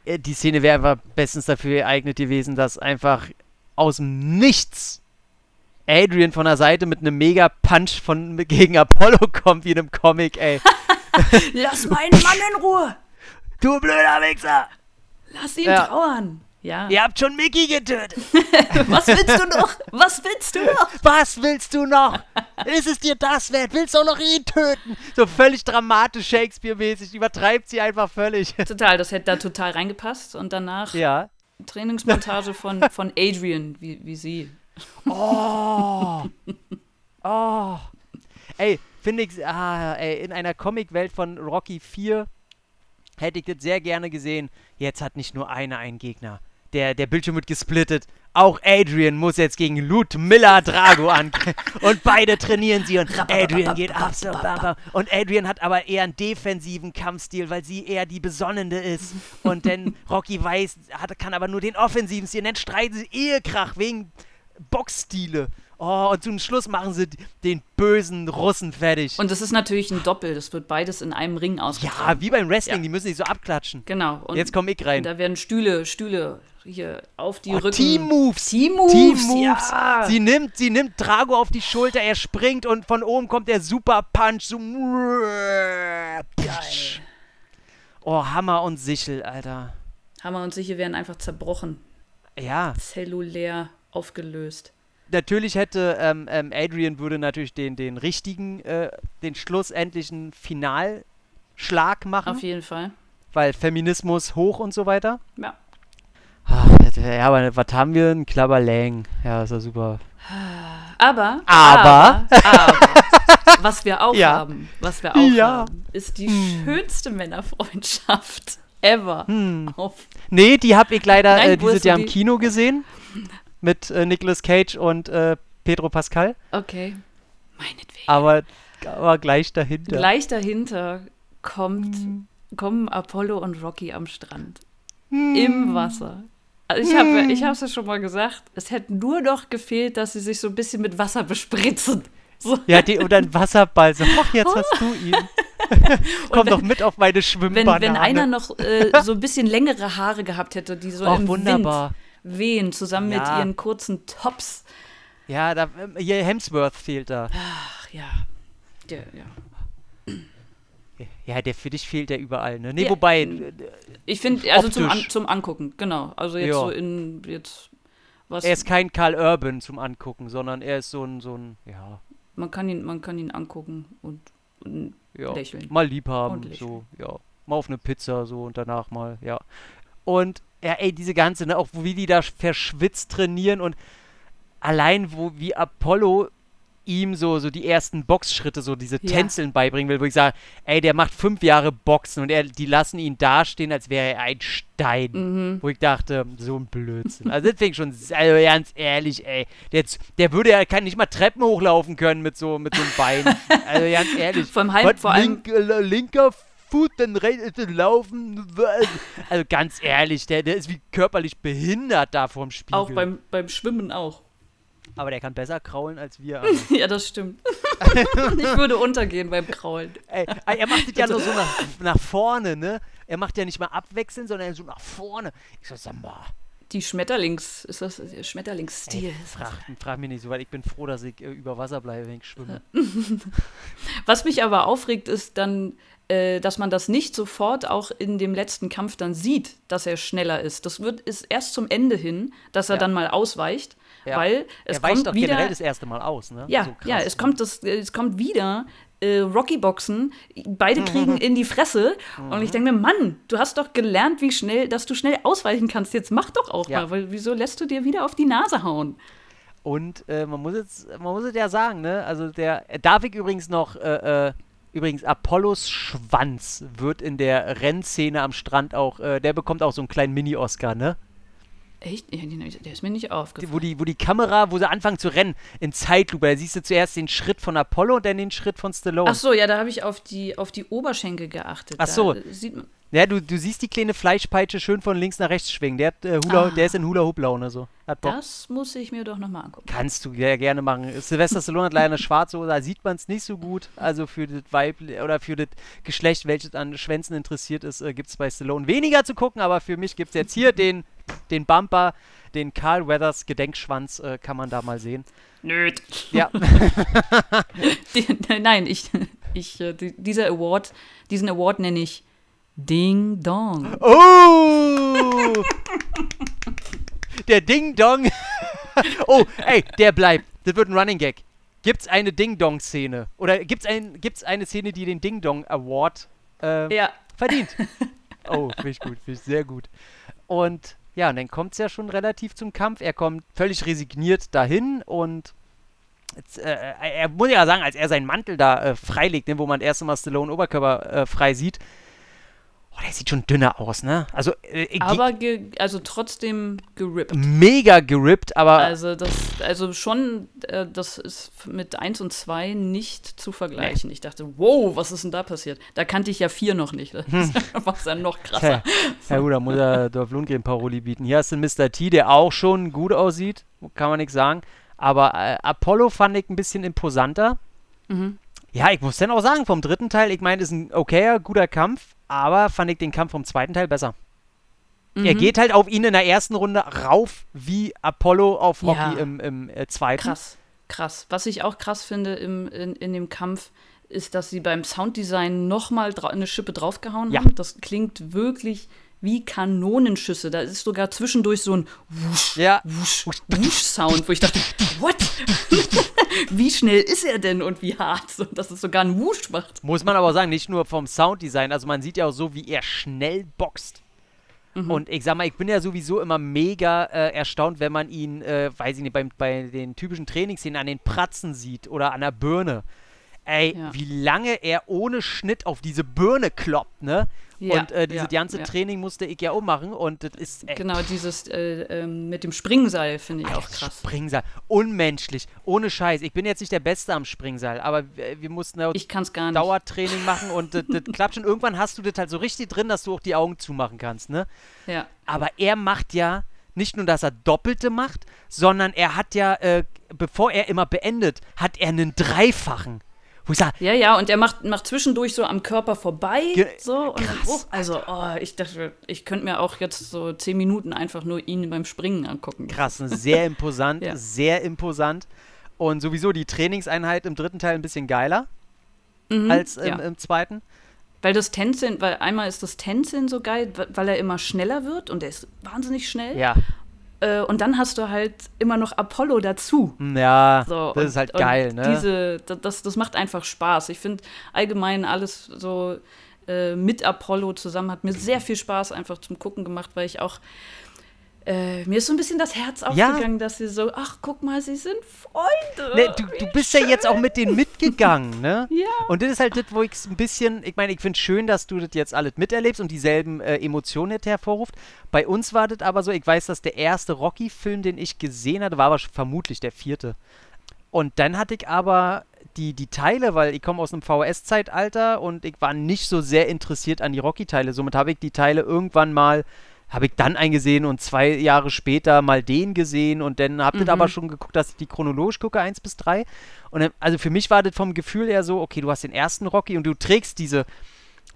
Äh, die Szene wäre einfach bestens dafür geeignet gewesen, dass einfach aus dem Nichts Adrian von der Seite mit einem Mega-Punch von gegen Apollo kommt, wie in einem Comic, ey. Lass meinen Mann in Ruhe! Du blöder Wichser! Lass ihn ja. trauern! Ja. Ihr habt schon Mickey getötet! Was willst du noch? Was willst du noch? Was willst du noch? Ist es dir das wert? Willst du auch noch ihn töten? So völlig dramatisch Shakespeare-mäßig. Übertreibt sie einfach völlig. Total, das hätte da total reingepasst. Und danach ja. Trainingsmontage von, von Adrian, wie, wie sie. Oh! Oh! Ey, finde ich, ah, ey, in einer Comicwelt von Rocky 4 hätte ich das sehr gerne gesehen. Jetzt hat nicht nur einer einen Gegner. Der, der Bildschirm wird gesplittet. Auch Adrian muss jetzt gegen Lut Miller Drago an. und beide trainieren sie und Adrian geht ab. Und Adrian hat aber eher einen defensiven Kampfstil, weil sie eher die Besonnende ist. Und denn Rocky weiß, hat, kann aber nur den offensiven Stil. Und dann streiten sie Ehekrach wegen Boxstile. Oh, und zum Schluss machen sie den bösen Russen fertig. Und das ist natürlich ein Doppel. Das wird beides in einem Ring ausgetragen. Ja, wie beim Wrestling. Ja. Die müssen sich so abklatschen. Genau. Und Jetzt komme ich rein. Da werden Stühle, Stühle hier auf die oh, Rücken. Team-Moves. Team-Moves. Team-Moves. Ja. Sie, nimmt, sie nimmt Drago auf die Schulter, er springt und von oben kommt der Super-Punch. So. Geil. Oh, Hammer und Sichel, Alter. Hammer und Sichel werden einfach zerbrochen. Ja. Zellulär aufgelöst natürlich hätte ähm, ähm, Adrian würde natürlich den, den richtigen, äh, den schlussendlichen Finalschlag machen. Auf jeden Fall. Weil Feminismus hoch und so weiter. Ja. Ach, ja, aber was haben wir? Ein Klabberlang. Ja, ist ja super. Aber, aber, aber, aber was wir auch ja. haben, was wir auch ja. haben, ist die hm. schönste Männerfreundschaft ever. Hm. nee, die habe ich leider Nein, äh, dieses Jahr im Kino gesehen mit äh, Nicolas Cage und äh, Pedro Pascal. Okay. Meinetwegen. Aber, aber gleich dahinter. Gleich dahinter kommt, hm. kommen Apollo und Rocky am Strand. Hm. Im Wasser. Also ich habe ich es ja schon mal gesagt, es hätte nur noch gefehlt, dass sie sich so ein bisschen mit Wasser bespritzen. So. Ja, die, oder ein Wasserball. So, ach, jetzt hast du ihn. Komm doch mit auf meine Schwimmbanane. Wenn, wenn einer noch äh, so ein bisschen längere Haare gehabt hätte, die so oh, im wunderbar. Wind wehen, zusammen ja. mit ihren kurzen Tops. Ja, da, hier Hemsworth fehlt da. Ach ja. Der, ja. Ja, der für dich fehlt ja überall, ne? Nee, ja, wobei. Ich finde, also zum, An zum Angucken, genau. Also jetzt ja. so in jetzt was. Er ist kein Karl Urban zum Angucken, sondern er ist so ein, so ein, ja. Man kann ihn, man kann ihn angucken und, und ja, lächeln. Mal lieb haben, so, ja. Mal auf eine Pizza so und danach mal, ja. Und ja, ey, diese ganze, ne, auch wie die da verschwitzt trainieren und allein wo wie Apollo ihm so, so die ersten Boxschritte, so diese ja. Tänzeln beibringen will, wo ich sage, ey, der macht fünf Jahre Boxen und er, die lassen ihn dastehen, als wäre er ein Stein. Mhm. Wo ich dachte, so ein Blödsinn. Also ich schon, also ganz ehrlich, ey, der, der würde ja kann nicht mal Treppen hochlaufen können mit so, mit so einem Bein. also ganz ehrlich. Vom Halb, vor allem link, äh, linker Fuß, dann laufen. Also ganz ehrlich, der, der ist wie körperlich behindert da vorm Spiegel. Auch beim, beim Schwimmen auch. Aber der kann besser kraulen als wir. ja, das stimmt. ich würde untergehen beim Kraulen. Ey, er macht es ja nur so nach, nach vorne, ne? Er macht ja nicht mal abwechselnd, sondern so nach vorne. Ich so, sag mal. Die Schmetterlings, ist das Schmetterlingsstil? Frag, frag mich nicht so, weil ich bin froh, dass ich äh, über Wasser bleibe, wenn ich schwimme. Was mich aber aufregt, ist dann, äh, dass man das nicht sofort auch in dem letzten Kampf dann sieht, dass er schneller ist. Das wird ist erst zum Ende hin, dass er ja. dann mal ausweicht. Ja. Weil es er weicht kommt wieder, generell das erste Mal aus, ne? Ja, so ja, es kommt, das, es kommt wieder äh, Rocky-Boxen, beide kriegen in die Fresse. Und ich denke mir, Mann, du hast doch gelernt, wie schnell, dass du schnell ausweichen kannst. Jetzt mach doch auch ja. mal, weil wieso lässt du dir wieder auf die Nase hauen? Und äh, man muss jetzt, man muss es ja sagen, ne? Also der darf ich übrigens noch, äh, äh, übrigens Apollos Schwanz wird in der Rennszene am Strand auch, äh, der bekommt auch so einen kleinen Mini-Oscar, ne? Echt? Der ist mir nicht aufgefallen. Wo die, wo die Kamera, wo sie anfangen zu rennen, in Zeitlupe, da siehst du zuerst den Schritt von Apollo und dann den Schritt von Stallone. Ach so, ja, da habe ich auf die, auf die Oberschenkel geachtet. Ach so. sieht man ja, du, du siehst die kleine Fleischpeitsche schön von links nach rechts schwingen. Der, hat, äh, Hula, ah. der ist in Hula-Hoop-Laune so. Das muss ich mir doch nochmal angucken. Kannst du ja gerne machen. Sylvester Stallone hat leider eine schwarze Hose, da sieht man es nicht so gut. Also für das Weib oder für das Geschlecht, welches an Schwänzen interessiert ist, äh, gibt es bei Stallone weniger zu gucken, aber für mich gibt es jetzt hier den, den Bumper den Carl Weathers Gedenkschwanz äh, kann man da mal sehen. Nöd. Ja. Nein, ich, ich, äh, dieser Award, diesen Award nenne ich Ding Dong. Oh! der Ding Dong. oh, ey, der bleibt. Das wird ein Running Gag. Gibt's eine Ding Dong Szene? Oder gibt's, ein, gibt's eine Szene, die den Ding Dong Award äh, ja. verdient? Oh, finde ich gut, finde ich sehr gut. Und ja, und dann kommt es ja schon relativ zum Kampf. Er kommt völlig resigniert dahin und jetzt, äh, er muss ja sagen, als er seinen Mantel da äh, freilegt, ne, wo man das erste Mal Stallone Oberkörper äh, frei sieht, Oh, der sieht schon dünner aus, ne? Also, äh, aber also trotzdem gerippt. Mega gerippt, aber. Also, das, also schon, äh, das ist mit 1 und 2 nicht zu vergleichen. Nee. Ich dachte, wow, was ist denn da passiert? Da kannte ich ja 4 noch nicht. Das hm. war dann noch krasser. Ja, gut, da muss er Dorf Lundgren Paroli bieten. Hier hast du Mr. T, der auch schon gut aussieht, kann man nichts sagen. Aber äh, Apollo fand ich ein bisschen imposanter. Mhm. Ja, ich muss dann auch sagen, vom dritten Teil, ich meine, ist ein okayer, guter Kampf, aber fand ich den Kampf vom zweiten Teil besser. Mhm. Er geht halt auf ihn in der ersten Runde rauf wie Apollo auf Rocky ja. im, im äh, zweiten. Krass, krass. Was ich auch krass finde im, in, in dem Kampf, ist, dass sie beim Sounddesign nochmal eine Schippe draufgehauen ja. haben. Das klingt wirklich wie Kanonenschüsse. Da ist sogar zwischendurch so ein Wusch, ja. Wusch, Wusch Sound, wo ich dachte, what? wie schnell ist er denn und wie hart, so, dass es sogar ein Wusch macht. Muss man aber sagen, nicht nur vom Sounddesign, also man sieht ja auch so, wie er schnell boxt. Mhm. Und ich sag mal, ich bin ja sowieso immer mega äh, erstaunt, wenn man ihn, äh, weiß ich nicht, bei, bei den typischen Trainingsszenen an den Pratzen sieht oder an der Birne. Ey, ja. wie lange er ohne Schnitt auf diese Birne kloppt, ne? Ja, und äh, dieses ja, ganze ja. Training musste ich ja ummachen und das ist. Ey. Genau, dieses äh, ähm, mit dem Springseil finde ich Alter, auch krass. Springseil, unmenschlich, ohne Scheiß. Ich bin jetzt nicht der Beste am Springseil, aber wir, wir mussten ja ich kann's gar nicht. Dauertraining machen und das, das klappt schon. Irgendwann hast du das halt so richtig drin, dass du auch die Augen zumachen kannst, ne? Ja. Aber er macht ja nicht nur, dass er Doppelte macht, sondern er hat ja, äh, bevor er immer beendet, hat er einen Dreifachen. Wo ich sage, ja, ja, und er macht, macht zwischendurch so am Körper vorbei. so, und dann, oh, also, oh, ich dachte, ich könnte mir auch jetzt so zehn Minuten einfach nur ihn beim Springen angucken. Krass, sehr imposant, ja. sehr imposant. Und sowieso die Trainingseinheit im dritten Teil ein bisschen geiler mhm, als im, ja. im zweiten. Weil das Tänzeln, weil einmal ist das Tänzeln so geil, weil er immer schneller wird und er ist wahnsinnig schnell. Ja. Äh, und dann hast du halt immer noch Apollo dazu. Ja, so, das und, ist halt geil, ne? Diese, das, das macht einfach Spaß. Ich finde allgemein alles so äh, mit Apollo zusammen hat mir sehr viel Spaß einfach zum Gucken gemacht, weil ich auch äh, mir ist so ein bisschen das Herz aufgegangen, ja. dass sie so, ach, guck mal, sie sind Freunde. Ne, du, du bist schön. ja jetzt auch mit denen mitgegangen, ne? ja. Und das ist halt das, wo ich es ein bisschen, ich meine, ich finde es schön, dass du das jetzt alles miterlebst und dieselben äh, Emotionen jetzt hervorruft. Bei uns war das aber so, ich weiß, dass der erste Rocky-Film, den ich gesehen hatte, war aber vermutlich der vierte. Und dann hatte ich aber die, die Teile, weil ich komme aus einem VHS-Zeitalter und ich war nicht so sehr interessiert an die Rocky-Teile. Somit habe ich die Teile irgendwann mal habe ich dann eingesehen und zwei Jahre später mal den gesehen und dann habt ihr Mhm. aber schon geguckt, dass ich die chronologisch gucke, 1 bis 3. Und dann, also für mich war das vom Gefühl her so, okay, du hast den ersten Rocky und du trägst diese,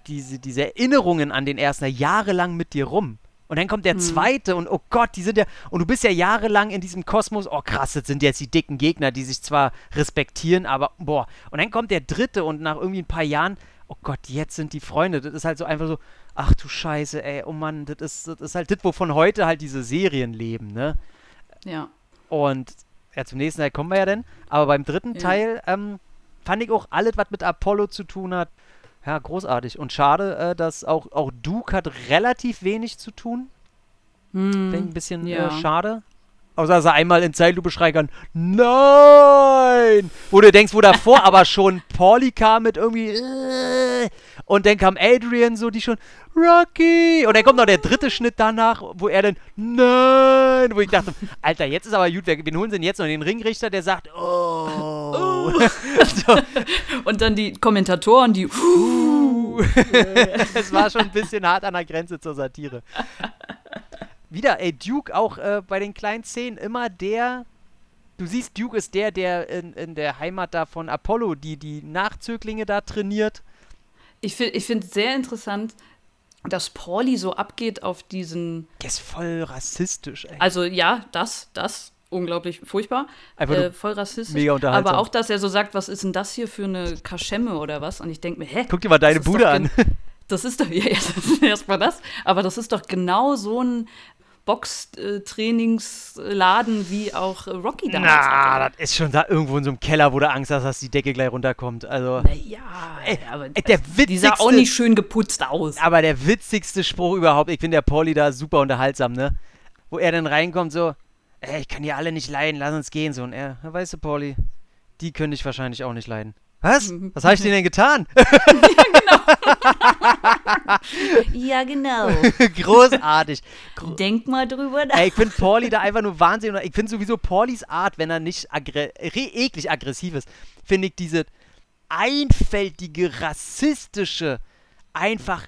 diese, diese Erinnerungen an den ersten jahrelang mit dir rum. Und dann kommt der zweite und oh Gott, die sind ja, und du bist ja jahrelang in diesem Kosmos, oh krass, das sind jetzt die dicken Gegner, die sich zwar respektieren, aber boah. Und dann kommt der dritte und nach irgendwie ein paar Jahren, oh Gott, jetzt sind die Freunde. Das ist halt so einfach so, ach du Scheiße, ey, oh Mann, das ist, das ist halt das, wovon heute halt diese Serien leben, ne? Ja. Und ja, zum nächsten Teil kommen wir ja dann. Aber beim dritten Ja. Teil ähm, fand ich auch alles, was mit Apollo zu tun hat, ja, großartig. Und schade, äh, dass auch, auch Duke hat relativ wenig zu tun. Finde ich ein bisschen ja. äh, schade. Außer dass er einmal in Zeitlupe schreien kann, nein! Wo du denkst, wo davor aber schon Pauli kam mit irgendwie, äh, und dann kam Adrian so, die schon, Rocky! Und dann kommt noch der dritte Schnitt danach, wo er dann, nein! Wo ich dachte, Alter, jetzt ist aber gut, wen holen sie denn jetzt noch? Den Ringrichter, der sagt, oh! so, Und dann die Kommentatoren, die. es war schon ein bisschen hart an der Grenze zur Satire. Wieder, ey, Duke auch äh, bei den kleinen Szenen immer der. Du siehst, Duke ist der, der in, in der Heimat da von Apollo, die die Nachzöglinge da trainiert. Ich finde ich find sehr interessant, dass Pauli so abgeht auf diesen. Der ist voll rassistisch, ey. Also ja, das, das, unglaublich furchtbar. Einfach Äh, voll rassistisch. mega unterhaltsam. Aber auch, dass er so sagt, was ist denn das hier für eine Kaschemme oder was? Und ich denke mir, hä? Guck dir mal deine Bude an. Das ist doch, ja, erstmal das. Aber das ist doch genau so ein Box-Trainingsladen, wie auch äh, Rocky damals Na, hatte. das ist schon da irgendwo in so einem Keller, wo du Angst hast, dass die Decke gleich runterkommt. Also. Naja, Ey, aber ey, der die sah auch witzigste- nicht schön geputzt aus. Aber der witzigste Spruch überhaupt, ich finde der Pauli da super unterhaltsam, ne? Wo er dann reinkommt, so, ey, ich kann die alle nicht leiden, lass uns gehen, so. Und er, "Ja, weißt du, Pauli, die können dich wahrscheinlich auch nicht leiden. Was? Was habe ich denn getan? Ja, genau. Großartig. Gro Denk mal drüber nach. Ey, ich finde Pauli da einfach nur Wahnsinn. Und Ich finde sowieso Paulis Art, wenn er nicht aggre re- eklig aggressiv ist, finde ich diese einfältige, rassistische, einfach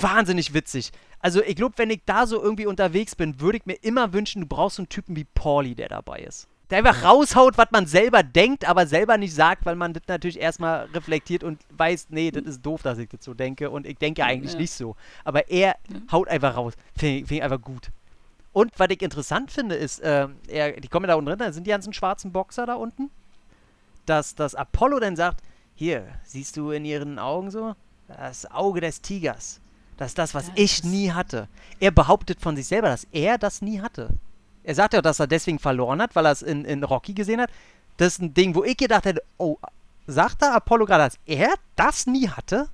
wahnsinnig witzig. Also ich glaube, wenn ich da so irgendwie unterwegs bin, würde ich mir immer wünschen, du brauchst so einen Typen wie Pauli, der dabei ist. Der einfach raushaut, was man selber denkt, aber selber nicht sagt, weil man das natürlich erstmal reflektiert und weiß, nee, das ist doof, dass ich das so denke und ich denke eigentlich Ja. nicht so. Aber er haut einfach raus. Finde ich, einfach gut. Und was ich interessant finde, ist, äh, er, die kommen da unten drin, da sind die ganzen schwarzen Boxer da unten, dass, dass Apollo dann sagt, hier, siehst du in ihren Augen so? Das Auge des Tigers. Das ist das, was Ja, ich das- nie hatte. Er behauptet von sich selber, dass er das nie hatte. Er sagt ja auch, dass er deswegen verloren hat, weil er es in, in Rocky gesehen hat. Das ist ein Ding, wo ich gedacht hätte, oh, sagt da Apollo gerade, dass er das nie hatte?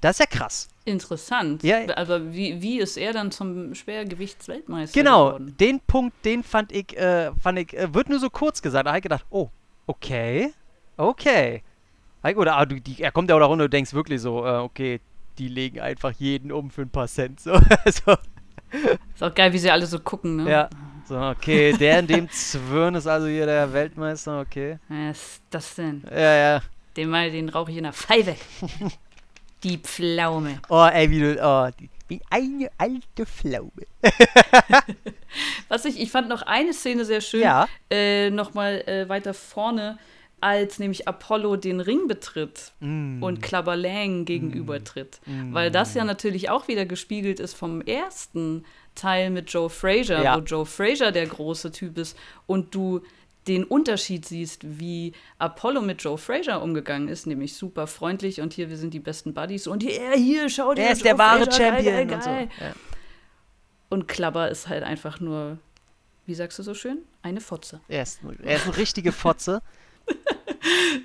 Das ist ja krass. Interessant. Ja. Aber wie, wie ist er dann zum Schwergewichtsweltmeister Genau, geworden? den Punkt, den fand ich, äh, fand ich, äh, wird nur so kurz gesagt. Da habe ich gedacht, oh, okay, okay. Oder ah, du, die, er kommt ja auch da runter und du denkst wirklich so, äh, okay, die legen einfach jeden um für ein paar Cent. So, so, Ist auch geil, wie sie alle so gucken, ne? ja. So, okay, der in dem Zwirn ist also hier der Weltmeister, okay. Was ist das denn? Ja, ja. Den mal, den rauche ich in der Pfeife. Die Pflaume. Oh, ey, wie du, oh, die, wie eine alte Pflaume. Was ich, ich fand noch eine Szene sehr schön. Ja. Äh, Nochmal äh, weiter vorne, als nämlich Apollo den Ring betritt Mm. und Clubber Lang gegenübertritt. Weil das ja natürlich auch wieder gespiegelt ist vom ersten Teil mit Joe Frazier, Ja. wo Joe Frazier der große Typ ist und du den Unterschied siehst, wie Apollo mit Joe Frazier umgegangen ist, nämlich super freundlich und hier, wir sind die besten Buddies und hier, hier, schau dir Er ist Joe der wahre Frazier, geil, Champion geil, und so. geil. Ja. Und Klabber ist halt einfach nur, wie sagst du so schön? Eine Fotze. Er, ist, er ist eine richtige Fotze.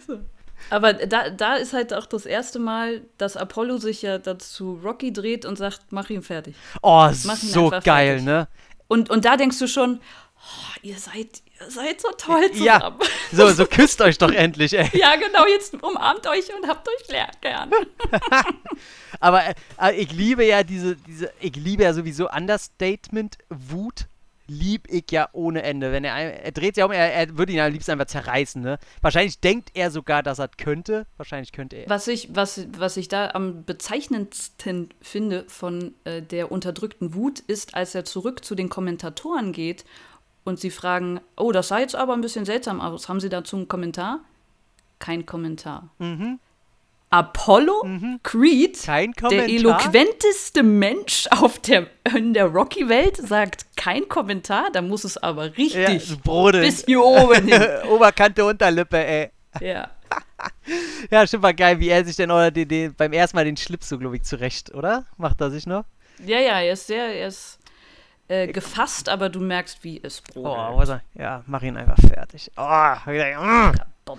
Aber da, da ist halt auch das erste Mal, dass Apollo sich ja dazu Rocky dreht und sagt, mach ihn fertig. Oh, Mach so geil, fertig. ne? Und, und da denkst du schon, oh, ihr seid, ihr seid so toll Ja. zusammen. So, so küsst euch doch endlich, ey. Ja, genau, jetzt umarmt euch und habt euch gern. Aber äh, äh, ich liebe ja diese, diese, ich liebe ja sowieso Understatement, Wut lieb ich ja ohne Ende. Wenn er, er dreht sich um, er, er würde ihn am liebsten einfach zerreißen, ne? Wahrscheinlich denkt er sogar, dass er könnte. Wahrscheinlich könnte er. Was ich, was, was ich da am bezeichnendsten finde von äh, der unterdrückten Wut, ist, als er zurück zu den Kommentatoren geht und sie fragen, oh, das sah jetzt aber ein bisschen seltsam aus. Haben Sie dazu einen Kommentar? Kein Kommentar. Mhm. Apollo Mhm. Creed, der eloquenteste Mensch auf der, in der Rocky-Welt, sagt kein Kommentar. Da muss es aber Ja, richtig so Brodel. bis hier oben hin. Oberkante, Unterlippe, ey. Ja. Ja, stimmt, war geil, wie er sich denn oder den, den, beim ersten Mal den Schlips so, glaube ich, zurecht, oder? Macht er sich noch? ja, ja, er ist sehr, er ist äh, gefasst, aber du merkst, wie es Oh, brodelt. was er, ja, mach ihn einfach fertig. Oh, mm.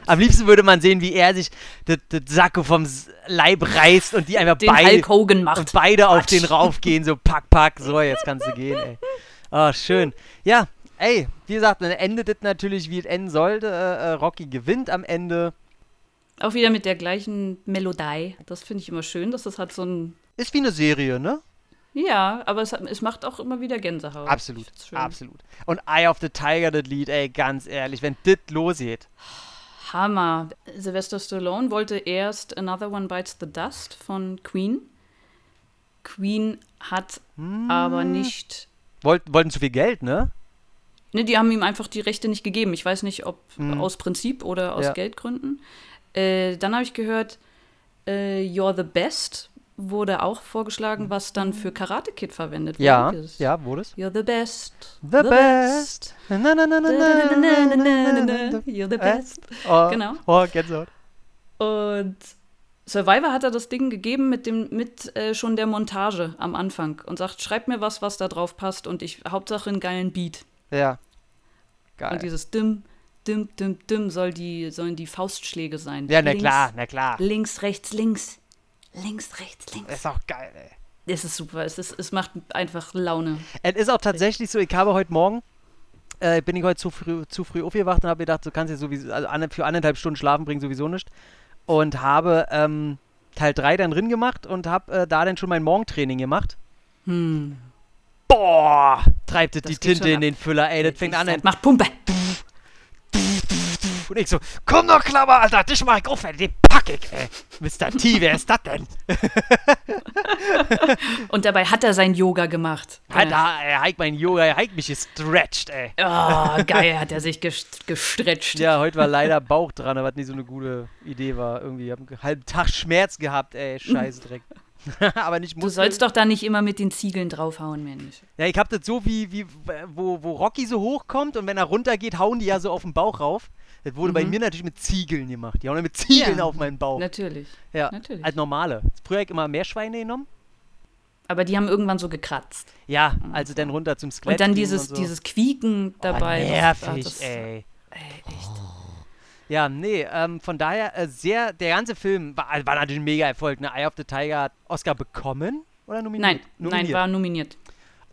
Am liebsten würde man sehen, wie er sich das Sakko vom Leib reißt und die einfach Den beide, Hulk Hogan und macht. beide auf den raufgehen, so pack, pack, so, jetzt kannst du gehen, ey. Oh, schön. Ja, ey, wie gesagt, dann endet es natürlich, wie es enden sollte. Äh, äh, Rocky gewinnt am Ende. Auch wieder mit der gleichen Melodie. Das finde ich immer schön, dass das hat so ein. Ist wie eine Serie, ne? Ja, aber es, hat, es macht auch immer wieder Gänsehaut. Absolut, absolut. Und Eye of the Tiger, das Lied, ey, ganz ehrlich, wenn das losgeht. Hammer. Sylvester Stallone wollte erst Another One Bites the Dust von Queen. Queen hat Hm. aber nicht. Wollten, wollten zu viel Geld, ne? Ne, die haben ihm einfach die Rechte nicht gegeben. Ich weiß nicht, ob hm. aus Prinzip oder aus ja. Geldgründen. Äh, dann habe ich gehört, äh, You're the Best wurde auch vorgeschlagen, was dann für Karate Kid verwendet ja, wurde. Ja, wurde es. You're the best. The, the best. best. Na, na, na, You're the best. Oh, genau. Oh, Gänsehaut. Und Survivor hat er das Ding gegeben mit dem mit äh, schon der Montage am Anfang und sagt, schreib mir was, was da drauf passt und ich Hauptsache einen geilen Beat. Ja. Geil. Und dieses Dim, Dim, Dim, Dim soll die, sollen die Faustschläge sein. Ja, na links, klar, na klar. Links, rechts, links. Links, rechts, links. Ist auch geil, ey. Es ist super. Es, ist, es macht einfach Laune. Es ist auch tatsächlich so, ich habe heute Morgen, äh, bin ich heute zu früh, zu früh aufgewacht und habe gedacht, du kannst ja sowieso, also für anderthalb Stunden schlafen bringen sowieso nicht. Und habe ähm, Teil 3 dann drin gemacht und habe äh, da dann schon mein Morgentraining gemacht. Hm. Boah, treibt Das die Tinte in den Füller, ey, das fängt an. Macht Pumpe. Und ich so, komm doch, Klammer, Alter, dich mach ich auf, ey, den pack ich, ey. Mr. T, wer ist das denn? Und dabei hat er sein Yoga gemacht. Halt da, er hat mein Yoga, er hat mich gestretched, ey. Oh, geil, hat er sich gest gestretcht. Ja, heute war leider Bauch dran, was nicht so eine gute Idee war. Irgendwie, ich hab einen halben Tag Schmerz gehabt, ey, scheiß Dreck. Aber nicht Du sollst doch da nicht immer mit den Ziegeln draufhauen, Mensch. Ja, ich hab das so wie, wie wo, wo Rocky so hochkommt und wenn er runtergeht, hauen die ja so auf den Bauch rauf. Das wurde bei Mhm. mir natürlich mit Ziegeln gemacht. Die hauen mit Ziegeln Ja. auf meinen Bauch. Natürlich. ja, natürlich. als normale. Früher hab ich immer Meerschweine genommen. Aber die haben irgendwann so gekratzt. Ja, also dann runter zum Skelett. Und dann dieses, und so. dieses Quieken dabei. Oh, das- nervig, das- ey. ey, echt. Ja, nee, ähm, von daher äh, sehr, der ganze Film war, war natürlich ein mega Erfolg. Ne? Eye of the Tiger hat Oscar bekommen oder nominiert? Nein, nein, Nominiert. war nominiert.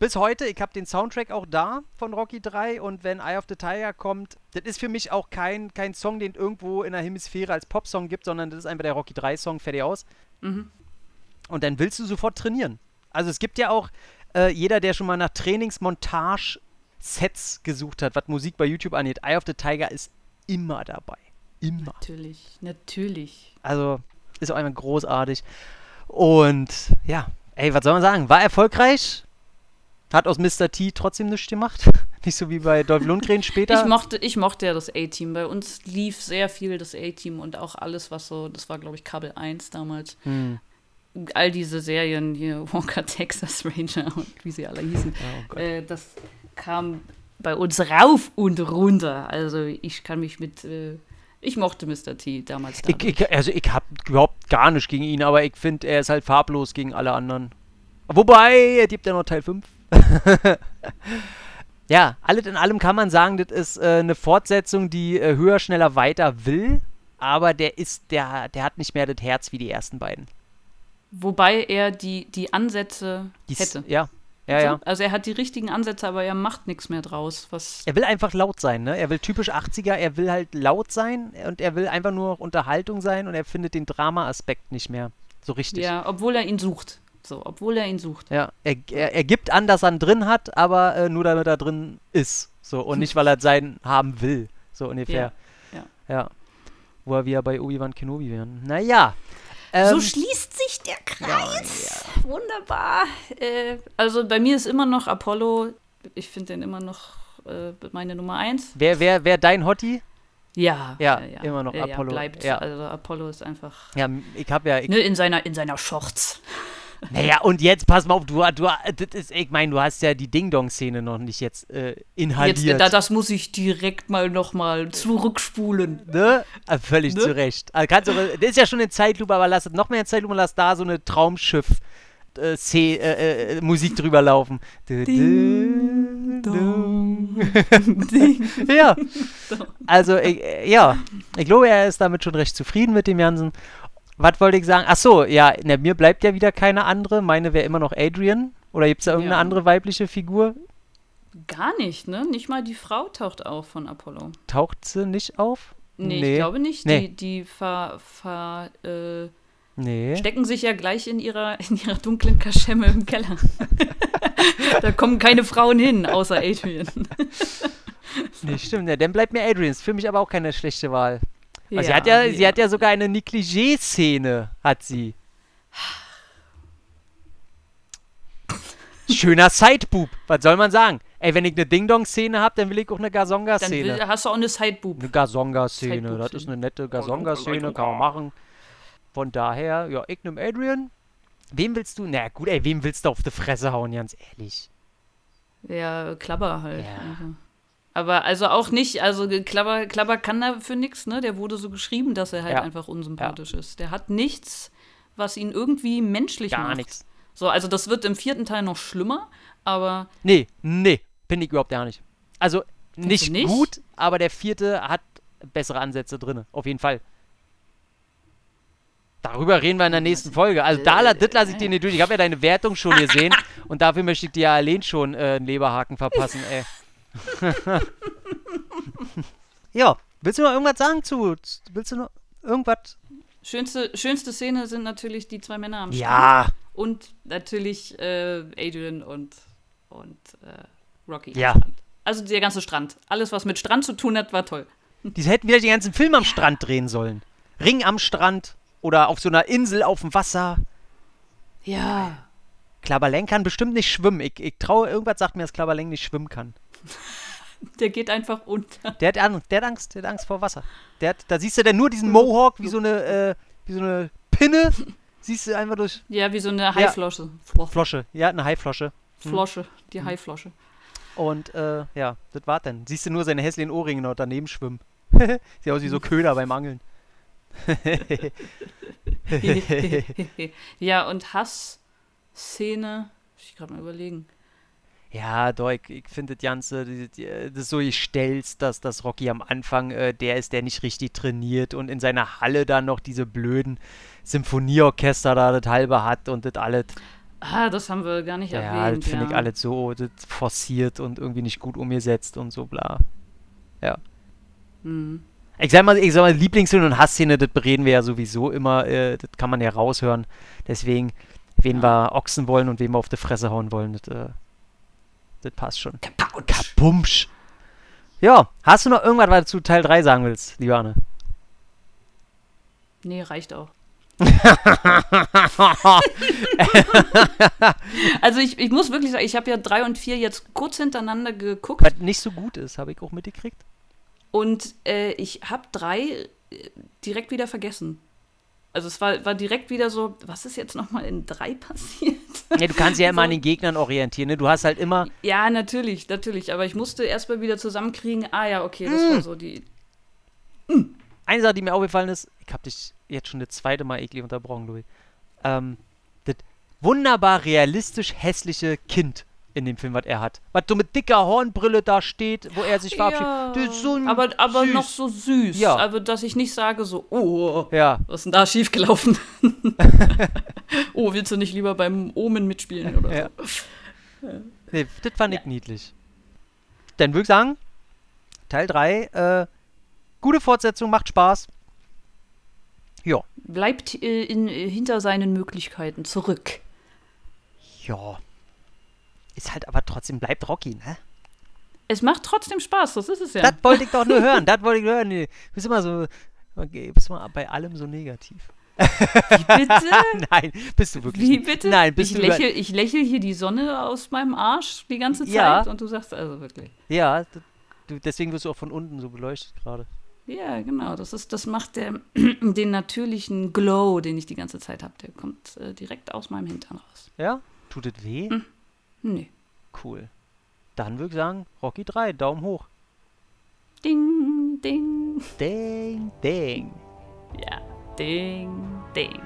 Bis heute, ich habe den Soundtrack auch da von Rocky 3 und wenn Eye of the Tiger kommt, das ist für mich auch kein, kein Song, den irgendwo in der Hemisphäre als Popsong gibt, sondern das ist einfach der Rocky 3 Song, fertig aus. Mhm. Und dann willst du sofort trainieren. Also es gibt ja auch äh, jeder, der schon mal nach Trainingsmontage-Sets gesucht hat, was Musik bei YouTube angeht, Eye of the Tiger ist immer dabei. Immer. Natürlich, natürlich. Also ist auch einfach großartig. Und ja, ey, was soll man sagen? War erfolgreich. Hat aus Mr. T trotzdem nichts gemacht. Nicht so wie bei Dolph Lundgren später. Ich mochte, ich mochte ja das A-Team. Bei uns lief sehr viel das A-Team und auch alles, was so, das war, glaube ich, Kabel 1 damals. hm. All diese Serien hier, Walker, Texas Ranger und wie sie alle hießen. Oh. Äh, das kam bei uns rauf und runter. Also ich kann mich mit, äh, ich mochte Mr. T damals. Ich, ich, also ich habe überhaupt gar nichts gegen ihn, aber ich finde, er ist halt farblos gegen alle anderen. Wobei, er gibt ja noch Teil 5. ja, alles in allem kann man sagen, das ist äh, eine Fortsetzung, die äh, höher, schneller, weiter will, aber der ist, der, der hat nicht mehr das Herz wie die ersten beiden. Wobei er die, die Ansätze Die s- hätte. Ja, ja, ja. Also er hat die richtigen Ansätze, aber er macht nichts mehr draus. Was Er will einfach laut sein, ne? Er will typisch 80er, er will halt laut sein und er will einfach nur noch Unterhaltung sein und er findet den Drama-Aspekt nicht mehr so richtig. ja, obwohl er ihn sucht. So, obwohl er ihn sucht. Ja, er, er, er gibt an, dass er ihn drin hat, aber äh, nur damit er drin ist. So, und nicht, weil er seinen haben will. So ungefähr. Ja, Ja. Wo er wieder bei Obi-Wan Kenobi wären. Naja. so Ähm, schließt sich der Kreis. Wunderbar. Äh, also bei mir ist immer noch Apollo. Ich finde den immer noch äh, meine Nummer eins. wer, wer, wer dein Hottie? Ja, Ja, äh, immer noch Apollo, Ja, bleibt. ja. Also Apollo ist einfach. Ja, ich hab ja. Ich, Ne, in seiner, in seiner Shorts. Naja, und jetzt, pass mal auf, du, du ist, ich meine, du hast ja die Ding-Dong-Szene noch nicht jetzt äh, inhaliert. Jetzt, da, das muss ich direkt mal nochmal zurückspulen. Ne? Ah, Völlig Ne? zu Recht. Also kannst du, das ist ja schon eine Zeitlupe, aber lass noch mehr in Zeitlupe und lass da so eine Traumschiff äh, C, äh, äh, Musik drüber laufen. Du, du, du. ja. Also, ich, äh, ja. Ich glaube, er ist damit schon recht zufrieden mit dem Ganzen. Was wollte ich sagen? Ach so, ja, na, mir bleibt ja wieder keine andere. Meine wäre immer noch Adrian. Oder gibt es da irgendeine Ja. andere weibliche Figur? Gar nicht, ne? Nicht mal die Frau taucht auf von Apollo. Taucht sie nicht auf? Nee, Nee. ich glaube nicht. Nee. Die, die ver, ver, äh, Nee. stecken sich ja gleich in ihrer, in ihrer dunklen Kaschemme im Keller. da kommen keine Frauen hin, außer Adrian. Nee, stimmt. Ja, dann bleibt mir Adrian. Ist für mich aber auch keine schlechte Wahl. Also sie, hat Ja, ja, sie hat ja sogar eine Negligé-Szene, hat sie. Schöner Sideboob. Was soll man sagen? Ey, wenn ich eine Ding-Dong-Szene habe, dann will ich auch eine Dann will, hast du auch eine Sideboob. Eine Gazonga-Szene. Das ist eine nette Gazonga-Szene, kann man machen. Von daher, ja, ich nehm Adrian. Wem willst du? Na gut, ey, wem willst du auf die Fresse hauen, ganz ehrlich? Ja, Klapper halt. Ja. Also. Aber also auch nicht, also Klapper, Klapper kann dafür nichts, ne? Der wurde so geschrieben, dass er halt Ja. einfach unsympathisch ist. Der hat nichts, was ihn irgendwie menschlich macht. Gar nichts. So, also das wird im vierten Teil noch schlimmer, aber Nee, nee, finde ich überhaupt gar nicht. Also nicht, nicht? gut, aber der vierte hat bessere Ansätze drin. Auf jeden Fall. Darüber reden wir in der nächsten Folge. Also da, la- das lasse ich dir nicht durch. Ich habe ja deine Wertung schon gesehen und dafür möchte ich dir ja allein schon äh, einen Leberhaken verpassen, ey. ja, willst du noch irgendwas sagen zu? Willst du noch irgendwas? schönste, schönste Szene sind natürlich die zwei Männer am Strand. Ja, Und natürlich äh, Adrian und, und äh, Rocky. Ja. Also der ganze Strand. Alles, was mit Strand zu tun hat, war toll. die hätten wieder den ganzen Film am Strand drehen sollen. Ring am Strand oder auf so einer Insel auf dem Wasser. Ja. Klaberleng kann bestimmt nicht schwimmen. Ich, ich traue, irgendwas sagt mir, dass Klaberleng nicht schwimmen kann. Der geht einfach unter. Der hat, Angst, der hat Angst, der hat Angst vor Wasser. Der hat, da siehst du dann nur diesen Mohawk wie so eine, äh, wie so eine Pinne. Siehst du einfach durch Ja, wie so eine Haiflosche. Flo Flosche. Ja, eine Haiflosche. Flosche. Die Haiflosche. Und äh, ja, das war's dann. Siehst du nur seine hässlichen Ohrringe noch daneben schwimmen. Sieht aus wie so Köder beim Angeln. ja, und Hassszene. Muss ich gerade mal überlegen. Ja, doch, ich, finde das Ganze, die, die, das so gestellt, dass, dass Rocky am Anfang äh, der ist, der nicht richtig trainiert und in seiner Halle dann noch diese blöden Symphonieorchester da das halbe hat und das alles. Ah, das haben wir gar nicht Ja, erwähnt. das finde ich ja. alles so das forciert und irgendwie nicht gut umgesetzt und so bla. Mhm. Ich sag mal, ich sag mal, Lieblingsszene und Hassszene, das bereden wir ja sowieso immer, äh, das kann man ja raushören. Deswegen, wen wir Ochsen wollen und wen wir auf die Fresse hauen wollen, das, äh, das passt schon. Kabumsch. Ja, hast du noch irgendwas, was du zu Teil 3 sagen willst, liebe Anne? Nee, reicht auch. Also ich, ich muss wirklich sagen, ich habe ja drei und vier jetzt kurz hintereinander geguckt was nicht so gut ist, habe ich auch mitgekriegt. und äh, ich habe drei äh, direkt wieder vergessen. Also es war, war direkt wieder so, was ist jetzt nochmal in drei passiert? Ja, du kannst ja immer So. an den Gegnern orientieren, ne? Du hast halt immer, Ja, natürlich, natürlich. Aber ich musste erstmal wieder zusammenkriegen, ah ja, okay, das war so die. eine Sache, die mir aufgefallen ist, ich habe dich jetzt schon das zweite Mal eklig unterbrochen, Louis. Ähm, das wunderbar realistisch hässliche Kind in dem Film, was er hat. Was so mit dicker Hornbrille da steht, wo er sich verabschiedet. Ja, so aber aber süß. noch so süß. Ja. Also, dass ich nicht sage so, oh, Ja, was ist denn da schiefgelaufen? oh, willst du nicht lieber beim Omen mitspielen oder Ja. so? nee, das fand ich niedlich. Dann würde ich sagen, Teil 3, äh, gute Fortsetzung, macht Spaß. Ja, Bleibt äh, in, hinter seinen Möglichkeiten zurück. Ja. Ist halt aber trotzdem, bleibt Rocky, ne? Es macht trotzdem Spaß, das ist es ja. Das wollte ich doch nur hören. Das wollte ich nur hören. Nee, Du bist immer so, okay, bist immer bei allem so negativ. Wie bitte? Nein, bist du wirklich Wie bitte? Nein, bist ich, du lächel, ich lächel hier die Sonne aus meinem Arsch die ganze Zeit Ja. und du sagst also wirklich. Ja, du, deswegen wirst du auch von unten so beleuchtet gerade. Ja, genau. Das, ist, das macht der, den natürlichen Glow, den ich die ganze Zeit habe. Der kommt äh, direkt aus meinem Hintern raus. Ja? Tut es weh? Hm. Nee. Cool. Dann würde ich sagen, Rocky 3, Daumen hoch. Ding, ding. Ding, ding. Ja, ding, ding.